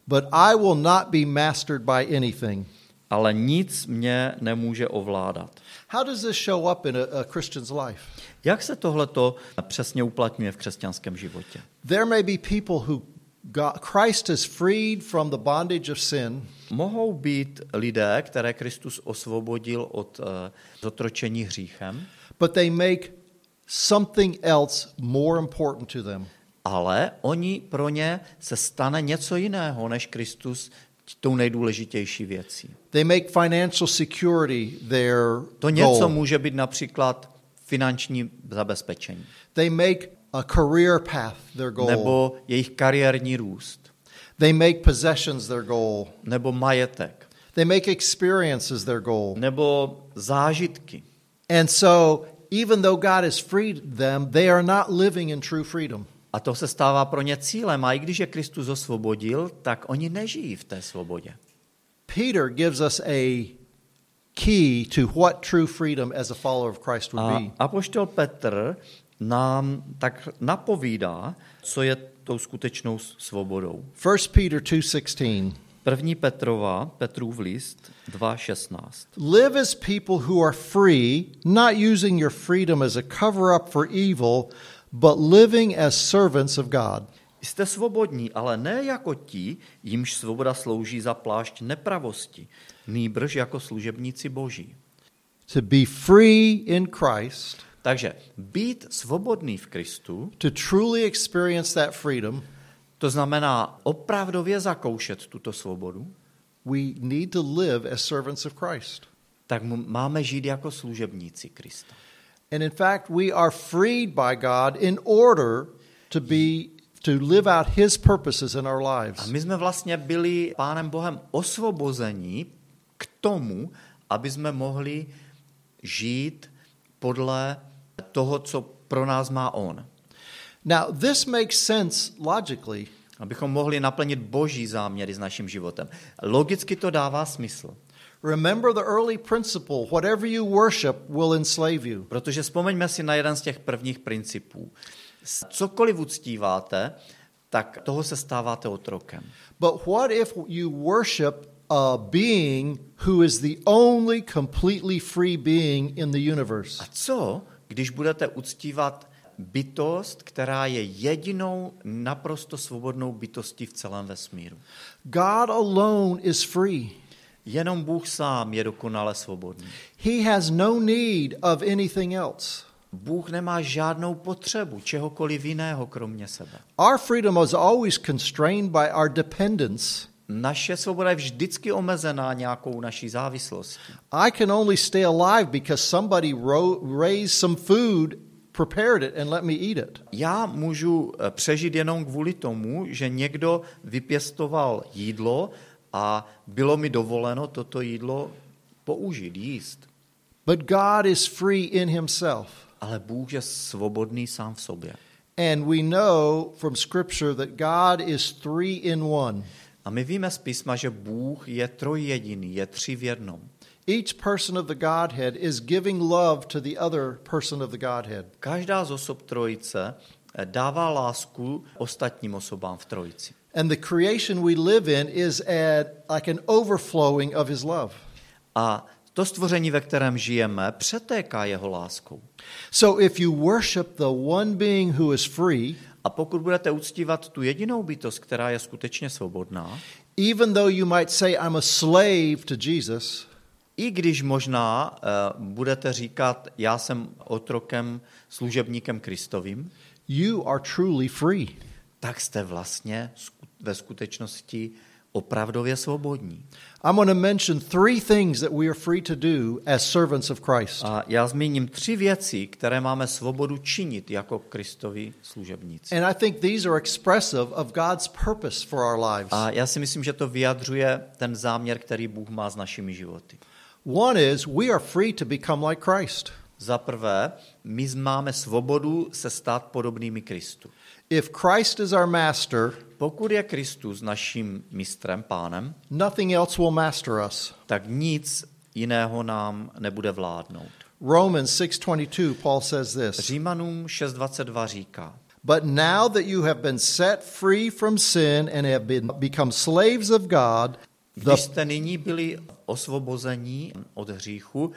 but I will not be mastered by anything. ale nic mě nemůže ovládat. How does this show up in a, a Christian's life? Jak se tohleto přesně uplatňuje v křesťanském životě? There may be people who God, Christ has freed from the bondage of sin, Mohou být lidé, které Kristus osvobodil od eh, zotročení hříchem, but they make something else more important to them. Ale oni pro ně se stane něco jiného než Kristus tou nejdůležitější věcí. They make financial security their To něco goal. může být například finanční zabezpečení, They make a career path their goal. nebo jejich kariérní růst, They make possessions their goal. nebo majetek, They make experiences their goal. nebo zážitky. And so, even though God has freed them, they are not living in true freedom. A to se stává pro ně cílem. A i když je Kristus osvobodil, tak oni nežijí v té svobodě. Peter gives us a key to what true freedom as a follower of Christ would A be. apoštol Petr nám tak napovídá, co je tou skutečnou svobodou. 1 Peter 2:16 První Petrova, Petrův list 2.16. Live as people who are free, not using your freedom as a cover up for evil, but living as servants of God. Jste svobodní, ale ne jako ti, jimž svoboda slouží za plášť nepravosti, nýbrž jako služebníci boží. To be free in Christ, Takže být svobodný v Kristu, to truly experience that freedom, to znamená opravdově zakoušet tuto svobodu, we need to live as servants of Christ. tak máme žít jako služebníci Krista. And in fact, we are freed by God in order to be to live out his purposes in our A lives. my jsme vlastně byli Pánem Bohem osvobození k tomu, aby jsme mohli žít podle toho, co pro nás má On. Now, this makes sense logically, Abychom mohli naplnit boží záměry s naším životem. Logicky to dává smysl. Remember the early principle whatever you worship will enslave you. Protože vzpomeňme si na jeden z těch prvních principů. Cokoliv uctíváte, tak toho se stáváte otrokem. But what if you worship a being who is the only completely free being in the universe? A co, když budete uctívat bytost, která je jedinou naprosto svobodnou bytostí v celém vesmíru? God alone is free. Jenom Bůh sám je dokonale svobodný. He has no need of anything else. Bůh nemá žádnou potřebu čehokoliv jiného kromě sebe. Our freedom is always constrained by our dependence. Naše svoboda je vždycky omezená nějakou naší závislostí. I can only stay alive because somebody raised some food, prepared it, and let me eat it. Já můžu eh, přežít jenom kvůli tomu, že někdo vypěstoval jídlo a bylo mi dovoleno toto jídlo použít, jíst. But God is free in himself. Ale Bůh je svobodný sám v sobě. And we know from Scripture that God is three in one. A my víme z písma, že Bůh je trojjediný, je tři v jednom. Each person of the Godhead is giving love to the other person of the Godhead. Každá z osob trojice eh, dává lásku ostatním osobám v trojici. And the creation we live in is at like an overflowing of his love. A to stvoření, ve kterém žijeme, přetéká jeho láskou. So if you worship the one being who is free, A pokud budete uctívat tu jedinou bytost, která je skutečně svobodná, even though you might say, I'm a slave to Jesus, i když možná uh, budete říkat, já jsem otrokem, služebníkem Kristovým, you are truly free. tak jste vlastně sku- ve skutečnosti opravdově svobodní. I'm going to mention three things that we are free to do as servants of Christ. A já zmíním tři věci, které máme svobodu činit jako Kristovi služebníci. And I think these are expressive of God's purpose for our lives. A já si myslím, že to vyjadřuje ten záměr, který Bůh má s našimi životy. One is we are free to become like Christ. Za prvé, my máme svobodu se stát podobnými Kristu. If Christ is our master, Pokud je Kristus naším mistrem, pánem, nothing else will master us. tak nic jiného nám nebude vládnout. Romans 6:22 Paul says this. Římanům 6.22 říká, But now that you have been set free from sin and have been become slaves of God, the když jste nyní byli osvobození od hříchu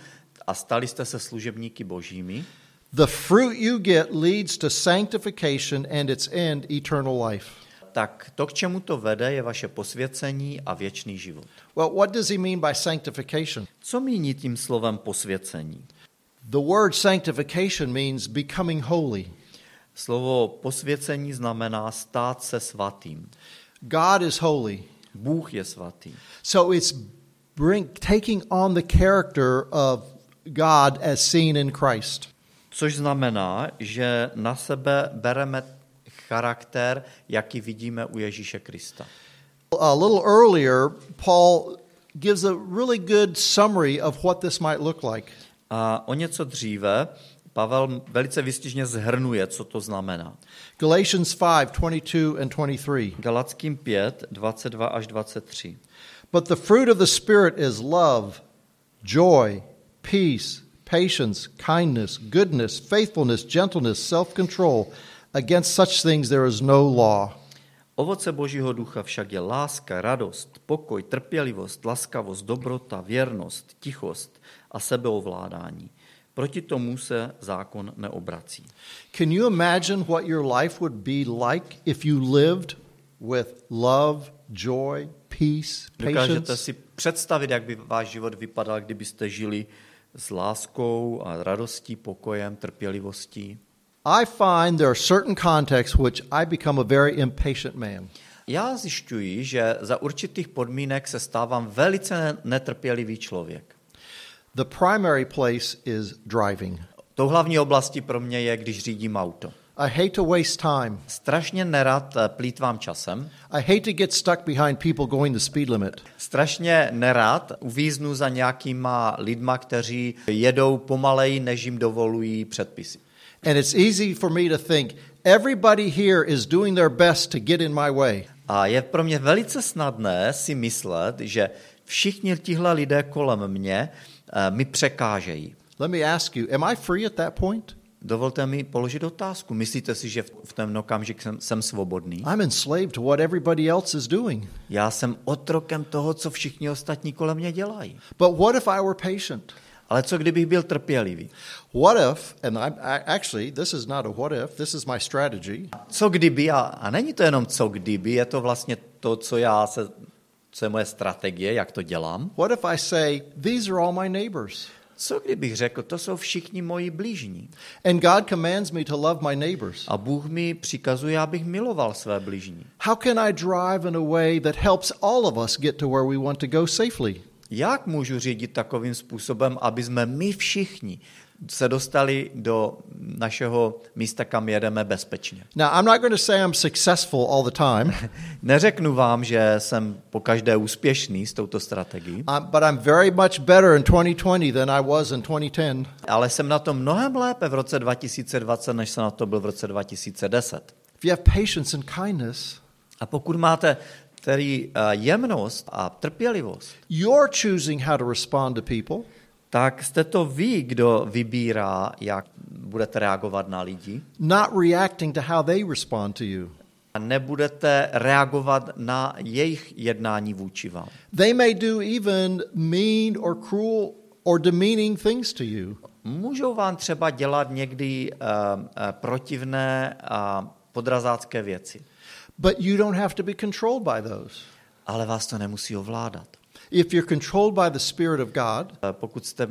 a stali jste se služebníky božími, the fruit you get leads to sanctification and its end eternal life. Tak to, k čemu to vede, je vaše posvěcení a věčný život. Well, what does he mean by sanctification? Co míní tím slovem posvěcení? The word sanctification means becoming holy. Slovo posvěcení znamená stát se svatým. God is holy. Bůh je svatý. So it's bring, taking on the character of God as seen in Christ. Což znamená, že na sebe bereme charakter, jaký vidíme u Ježíše Krista. A little earlier, Paul gives a really good summary of what this might look like. A o něco dříve Pavel velice vystižně zhrnuje, co to znamená. Galatians 5 22 and 23. Galackým 5, 22 až 23. But the fruit of the Spirit is love, joy, peace, patience, kindness, goodness, faithfulness, gentleness, self control. Against such things there is no law. Ovoce Božího ducha však je láska, radost, pokoj, trpělivost, laskavost, dobrota, věrnost, tichost a sebeovládání. Proti tomu se zákon neobrací. Can you imagine what your life would be like if you lived with love, joy, peace, Dokážete patience? si představit, jak by váš život vypadal, kdybyste žili s láskou a radostí, pokojem, trpělivostí? I find there are certain contexts which I become a very impatient man. Já zjišťuji, že za určitých podmínek se stávám velice netrpělivý člověk. The primary place is driving. Tou hlavní oblastí pro mě je, když řídím auto. I hate to waste time. Strašně nerad eh, plítvám časem, I hate to get stuck behind people going the speed limit. strašně nerad uvíznu za nějakýma lidma, kteří jedou pomaleji, než jim dovolují předpisy. And it's easy for me to think everybody here is doing their best to get in my way. A je pro mě velice snadné si myslet, že všichni tihle lidé kolem mě eh, mi překážejí. Let me ask you, am I free at that point? Dovolte mi položit otázku. Myslíte si, že v v ten okamžik jsem, jsem svobodný? I'm enslaved to what everybody else is doing. Já jsem otrokem toho, co všichni ostatní kolem mě dělají. But what if I were patient? Ale co kdybych byl trpělivý? What if, and I, I actually, this is not a what if, this is my strategy. Co kdyby, a, a není to jenom co kdyby, je to vlastně to, co já se, co je moje strategie, jak to dělám. What if I say, these are all my neighbors? Co kdybych řekl, to jsou všichni moji blížní. And God commands me to love my neighbors. A Bůh mi přikazuje, abych miloval své blížní. How can I drive in a way that helps all of us get to where we want to go safely? Jak můžu řídit takovým způsobem, aby jsme my všichni se dostali do našeho místa, kam jedeme bezpečně? (laughs) Now, I'm not going to say I'm successful all the time, (laughs) Neřeknu vám, že jsem po každé úspěšný s touto strategií, uh, but I'm very much better in 2020 than I was in 2010. ale jsem na tom mnohem lépe v roce 2020, než jsem na to byl v roce 2010. If you have patience and kindness, A pokud máte tedy eh, jemnost a trpělivost, you're choosing how to respond to people. tak jste to vy, kdo vybírá, jak budete reagovat na lidi. not reacting to how they respond to you. A nebudete reagovat na jejich jednání vůči vám. They may do even mean or cruel or demeaning things to you. Můžou vám třeba dělat někdy uh, uh, protivné a podrazácké věci. But you don't have to be controlled by those. Ale vás to nemusí ovládat. If you're controlled by the Spirit of God, Eh, Pokud jste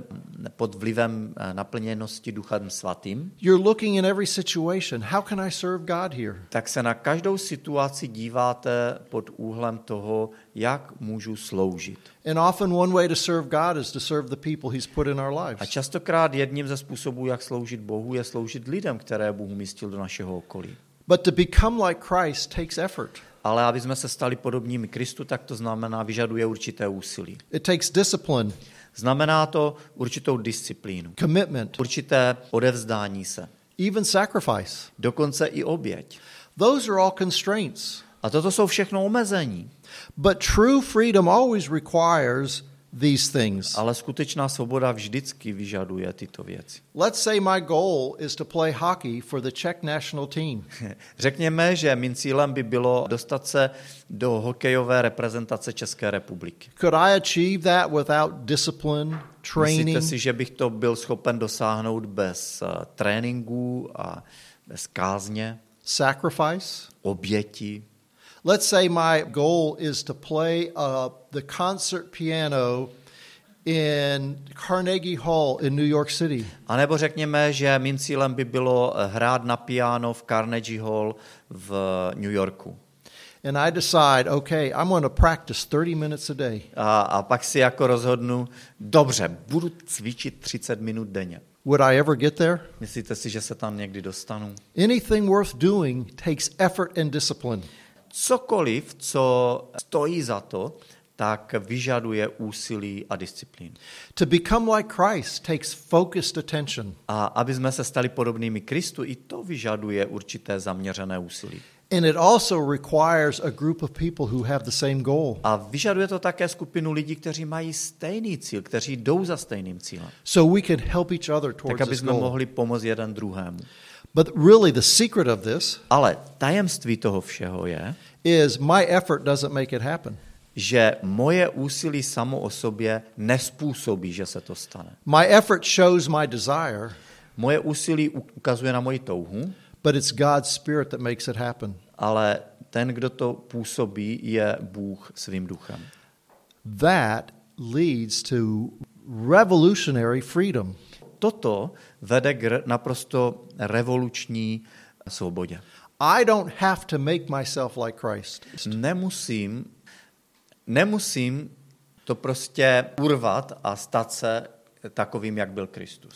pod vlivem eh, naplněnosti Duchem Svatým, you're looking in every situation. How can I serve God here? tak se na každou situaci díváte pod úhlem toho, jak můžu sloužit. And often one way to serve God is to serve the people He's put in our A lives. častokrát jedním ze způsobů, jak sloužit Bohu, je sloužit lidem, které Bůh umístil do našeho okolí. But to become like Christ takes effort. Ale aby jsme se stali podobnými Kristu, tak to znamená, vyžaduje určité úsilí. It takes discipline, Znamená to určitou disciplínu, commitment, určité odevzdání se, even sacrifice. dokonce i oběť. Those are all constraints. A toto jsou všechno omezení. But true freedom always requires these things. Ale skutečná svoboda vždycky vyžaduje tyto věci. Let's say my goal is to play hockey for the Czech national team. (laughs) Řekněme, že mým cílem by bylo dostat se do hokejové reprezentace České republiky. Could I achieve that without discipline, training, Myslíte si, že bych to byl schopen dosáhnout bez eh, tréninku a bez kázně, sacrifice? oběti? Let's say my goal is to play uh, the concert piano in Carnegie Hall in New York City. A nebo řekněme, že mým cílem by bylo eh, hrát na piano v Carnegie Hall v New Yorku. And I decide, okay, I'm going to practice 30 minutes a day. A, a pak si jako rozhodnu, dobře, budu cvičit 30 minut denně. Would I ever get there? Myslíte si, že se tam někdy dostanu? Anything worth doing takes effort and discipline. Cokoliv, co stojí za to, tak vyžaduje úsilí a disciplínu. To become like Christ takes focused attention. A aby jsme se stali podobnými Kristu, i to vyžaduje určité zaměřené úsilí. And it also requires a group of people who have the same goal. A vyžaduje to také skupinu lidí, kteří mají stejný cíl, kteří jdou za stejným cílem. So we can help each other Tak, towards aby this jsme mohli pomoct jeden druhému. But really, the secret of this Ale tajemství toho všeho je, is my effort doesn't make it happen. že moje úsilí samo o sobě nespůsobí, že se to stane. My effort shows my desire, Moje úsilí ukazuje na moji touhu, but it's God's Spirit that makes it happen. ale ten, kdo to působí, je Bůh svým duchem. That leads to revolutionary freedom. Toto vede k naprosto revoluční svobodě. I don't have to make myself like Christ. Nemusím, nemusím to prostě urvat a stát se takovým, jak byl Kristus.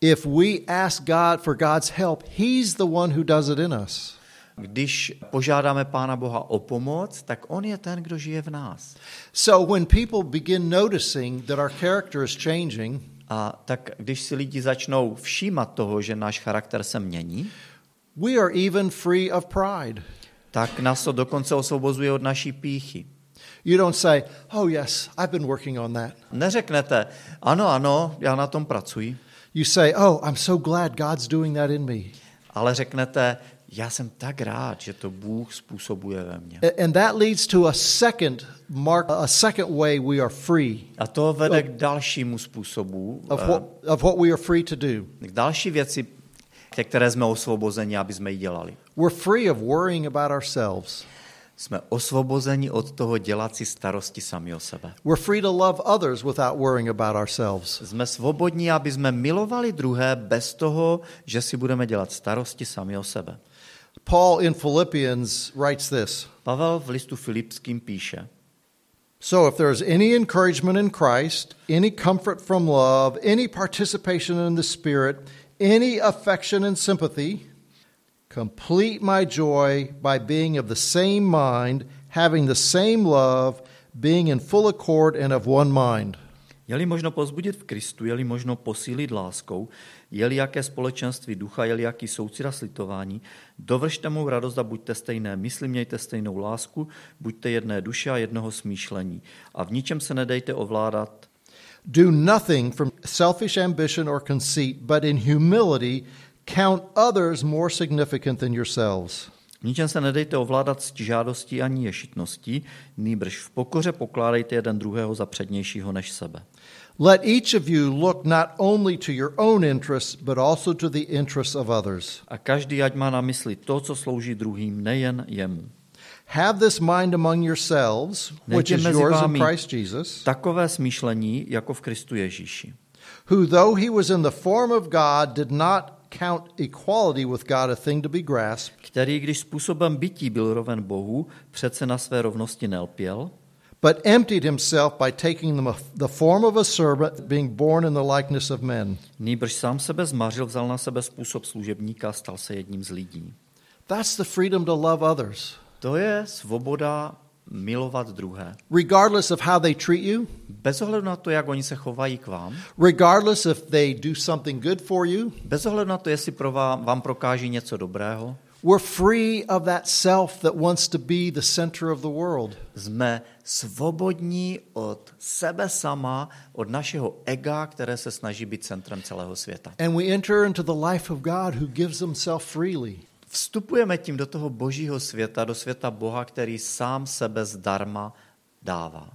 If we ask God for God's help, He's the one who does it in us. Když požádáme Pána Boha o pomoc, tak On je ten, kdo žije v nás. So when people begin noticing that our character is changing, A tak když si lidi začnou všímat toho, že náš charakter se mění, we are even free of pride. tak nás to dokonce osvobozuje od naší píchy. You don't say, Oh, yes, I've been working on that. Neřeknete, ano, ano, já na tom pracuji, You say, Oh, I'm so glad God's doing that in me. ale řeknete, já jsem tak rád, že to Bůh způsobuje ve mně. A- And that leads to a second mark, a second way we are free A to vede k dalšímu způsobu, of eh, what, of what we are free to do. k další věci, ke které jsme osvobozeni, aby jsme ji dělali. We're free of worrying about ourselves. Jsme osvobozeni od toho dělat si starosti sami o sebe. We're free to love others without worrying about ourselves. Jsme svobodní, aby jsme milovali druhé bez toho, že si budeme dělat starosti sami o sebe. Paul in Philippians writes this listu So if there is any encouragement in Christ, any comfort from love, any participation in the Spirit, any affection and sympathy, complete my joy by being of the same mind, having the same love, being in full accord and of one mind. Je-li možno pozbudit v Kristu, je-li možno posílit láskou, je-li jaké společenství ducha, je-li jaký soucit a slitování, dovršte mou radost a buďte stejné mysli, mějte stejnou lásku, buďte jedné duše a jednoho smýšlení. A v ničem se nedejte ovládat, Do nothing from selfish ambition or conceit, but in humility count others more significant than yourselves. V ničem se nedejte ovládat žádostí ani ješitností, nýbrž v pokoře pokládejte jeden druhého za přednějšího než sebe. Let each of you look not only to your own interests, but also to the interests of others. A každý ať má na mysli to, co slouží druhým, nejen jemu. Have this mind among yourselves, which is yours in Christ Jesus, takové smýšlení jako v Kristu Ježíši, who, though he was in the form of God, did not count equality with God a thing to be grasped, který, když způsobem bytí byl roven Bohu, přece na své rovnosti nelpěl, but emptied himself by taking the, form of a servant, being born in the likeness of men. nýbrž sám sebe zmařil, vzal na sebe způsob služebníka stal se jedním z lidí. That's the freedom to love others, To je svoboda milovat druhé. regardless of how they treat you, Bez ohledu na to, jak oni se chovají k vám, regardless if they do something good for you. bez ohledu na to, jestli pro vám, vám prokáží něco dobrého, We're free of that self that wants to be the center of the world. jsme svobodní od sebe sama, od našeho ega, které se snaží být centrem celého světa. And we enter into the life of God who gives himself freely. Vstupujeme tím do toho božího světa, do světa Boha, který sám sebe zdarma dává.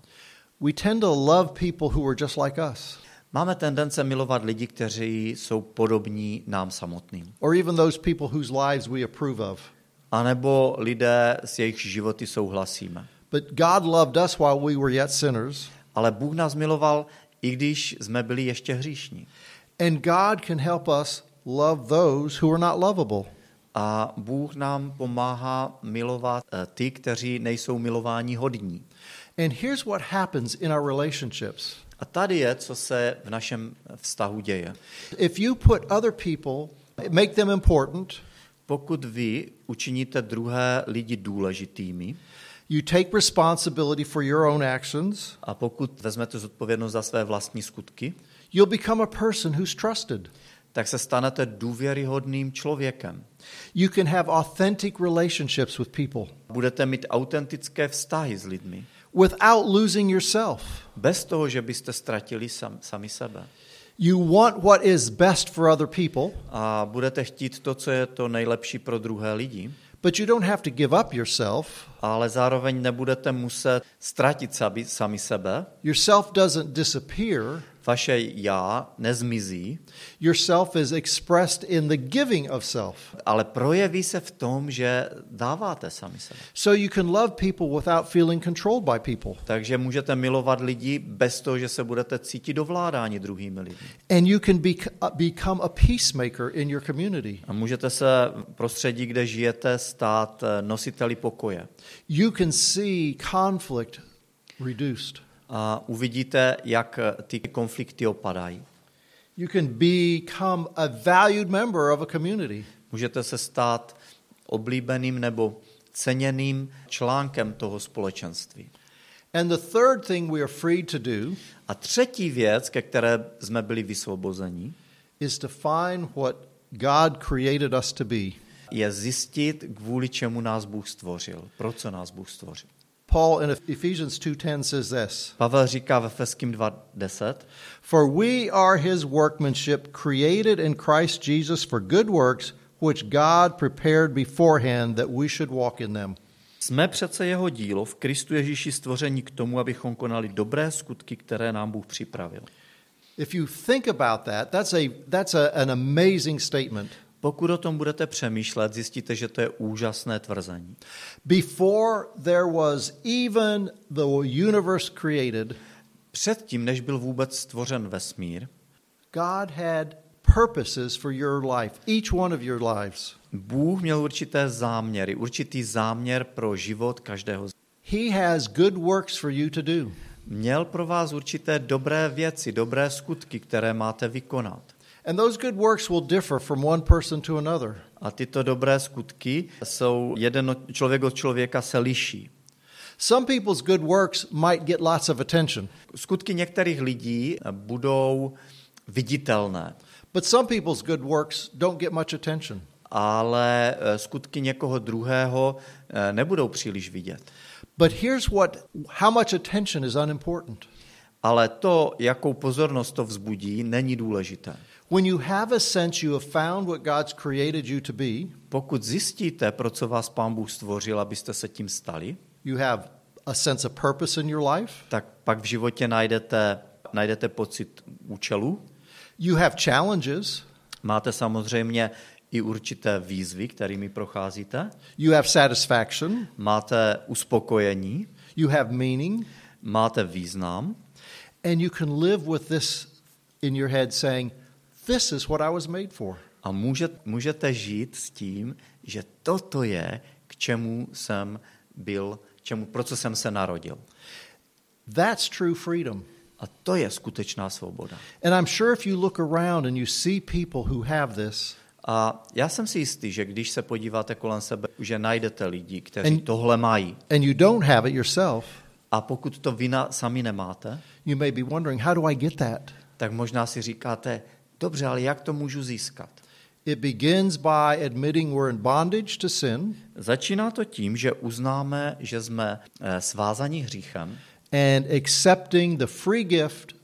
We tend to love people who are just like us, Máme tendence milovat lidi, kteří jsou podobní nám samotným. or even those people whose lives we approve of. A nebo lidé, s jejich životy souhlasíme. But God loved us while we were yet sinners, Ale Bůh nás miloval, i když jsme byli ještě hříšní. and God can help us love those who are not lovable. A Bůh nám pomáhá milovat eh, ty, kteří nejsou milování hodní. And here's what happens in our relationships. A tady je, co se v našem vztahu děje. If you put other people, make them important, Pokud vy učiníte druhé lidi důležitými you take responsibility for your own actions, a pokud vezmete zodpovědnost za své vlastní skutky, you'll become a person who's trusted. tak se stanete důvěryhodným člověkem. You can have authentic relationships with people Budete mít autentické vztahy s lidmi, without losing yourself. bez toho, že byste ztratili sam, sami sebe. You want what is best for other people, A budete chtít to, co je to nejlepší pro druhé lidi, but you don't have to give up yourself. Ale zároveň nebudete muset ztratit sami, sami sebe. Yourself doesn't disappear. Vaše já nezmizí, Yourself is expressed in the giving of self. ale projeví se v tom, že dáváte sami sebe. So you can love people without feeling controlled by people. Takže můžete milovat lidi bez toho, že se budete cítit dovládáni druhými lidmi. And you can bec- uh, become a peacemaker in your community. A můžete se v prostředí, kde žijete, stát eh, nositeli pokoje. You can see conflict reduced. A uvidíte, jak eh, ty konflikty opadají. You can become a valued member of a community. Můžete se stát oblíbeným nebo ceněným článkem toho společenství. And the third thing we are free to do A třetí věc, ke které jsme byli vysvobozeni, is to find what God created us to be. Je zjistit, kvůli čemu nás Bůh stvořil. Pro co nás Bůh stvořil. Paul in Ephesians 2:10 says this, Pavel říká ve Feským 2.10, "For we are his workmanship created in Christ Jesus for good works which God prepared beforehand that we should walk in them." jsme přece jeho dílo v Kristu Ježíši stvoření k tomu, abychom konali dobré skutky, které nám Bůh připravil. If you think about that, that's a that's a, an amazing statement. Pokud o tom budete přemýšlet, zjistíte, že to je úžasné tvrzení. Before there was even the universe created, Předtím, než byl vůbec stvořen vesmír, God had purposes for your life, each one of your lives. Bůh měl určité záměry, určitý záměr pro život každého. He has good works for you to do. Měl pro vás určité dobré věci, dobré skutky, které máte vykonat. And those good works will differ from one person to another. A tyto dobré skutky jsou, jeden člověk od člověka se liší. Some people's good works might get lots of attention, Skutky některých lidí budou viditelné, but some people's good works don't get much attention. ale eh, skutky někoho druhého eh, nebudou příliš vidět. But here's what how much attention is unimportant. Ale to, jakou pozornost to vzbudí, není důležité. When you have a sense you have found what God's created you to be, Pokud zjistíte, pro co vás Pán Bůh stvořil, abyste se tím stali, you have a sense of purpose in your life, tak pak v životě najdete, najdete pocit účelu. you have challenges, Máte samozřejmě i určité výzvy, kterými procházíte. you have satisfaction, Máte uspokojení, you have meaning, máte význam. And you can live with this in your head saying, This is what I was made for. a můžete, můžete žít s tím, že toto je, k čemu jsem byl, čemu, pro co jsem se narodil. That's true freedom. A to je skutečná svoboda. And I'm sure if you look around and you see people who have this, A já jsem si jistý, že když se podíváte kolem sebe, že najdete lidi, kteří And- tohle mají. and you don't have it yourself, A pokud to vy na, sami nemáte, you may be wondering, how do I get that? tak možná si říkáte, dobře, ale jak to můžu získat? It begins by admitting we're in bondage to sin Začíná to tím, že uznáme, že jsme eh, svázaní hříchem and accepting the free gift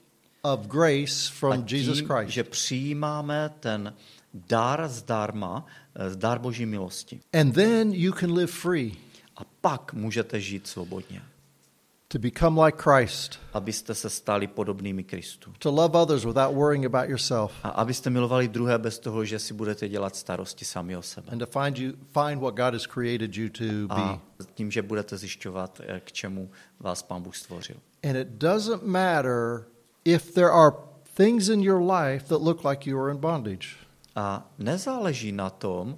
of grace a from Jesus tím, Christ. že přijímáme ten dar zdarma, eh, dar Boží milosti. And then you can live free A pak můžete žít svobodně, to become like Christ, abyste se stali podobnými Kristu. to love others without worrying about yourself, A abyste milovali druhé bez toho, že si budete dělat starosti sami o sebe. and to find you find what God has created you to be. A tím, že budete zjišťovat, eh, k čemu vás Pán Bůh stvořil. And it doesn't matter if there are things in your life that look like you are in bondage. A nezáleží na tom,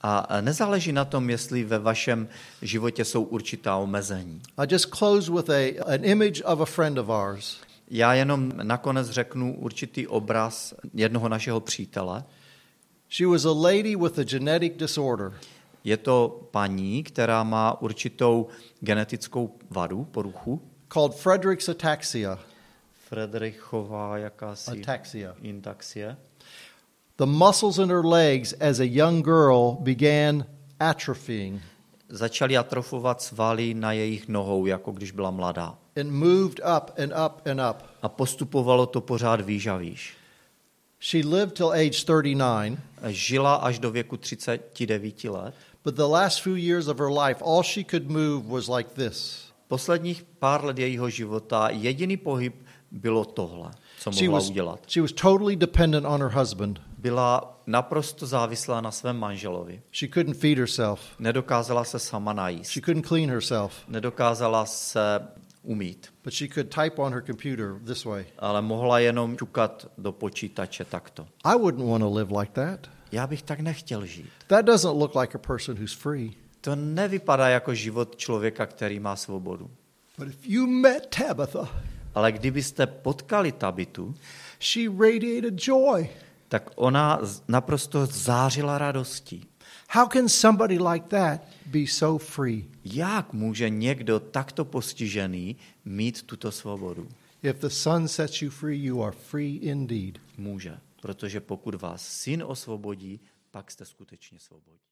a nezáleží na tom, jestli ve vašem životě jsou určitá omezení. I just close with a, an image of a friend of ours. Já jenom nakonec řeknu určitý obraz jednoho našeho přítele. She was a lady with a genetic disorder. Je to paní, která má určitou genetickou vadu, poruchu. called Frederick's ataxia. Frederichová jakási Ataxia. intaxie. The muscles in her legs as a young girl began atrophying Začaly atrofovat svaly na jejich nohou, jako když byla mladá. and moved up and up and up. A postupovalo to pořád výš a výš. She lived till age 39, Žila až do věku 39 let. but the last few years of her life, all she could move was like this. Posledních pár let jejího života jediný pohyb bylo tohle, co She mohla was, udělat. she was totally dependent on her husband. Byla naprosto závislá na svém manželovi. She couldn't feed herself. Nedokázala se sama najíst. She couldn't clean herself, Nedokázala se umít, but she could type on her computer this way. ale mohla jenom ťukat do počítače takto. I wouldn't want to live like that. Já bych tak nechtěl žít. That doesn't look like a person who's free. To nevypadá jako život člověka, který má svobodu. But if you met Tabitha, Ale kdybyste potkali Tabitu, she radiated joy. Tak ona naprosto zářila radostí. How can somebody like that be so free? Jak může někdo takto postižený mít tuto svobodu? If the Son sets you free, you are free indeed. Může, protože pokud vás syn osvobodí, pak jste skutečně svobodní.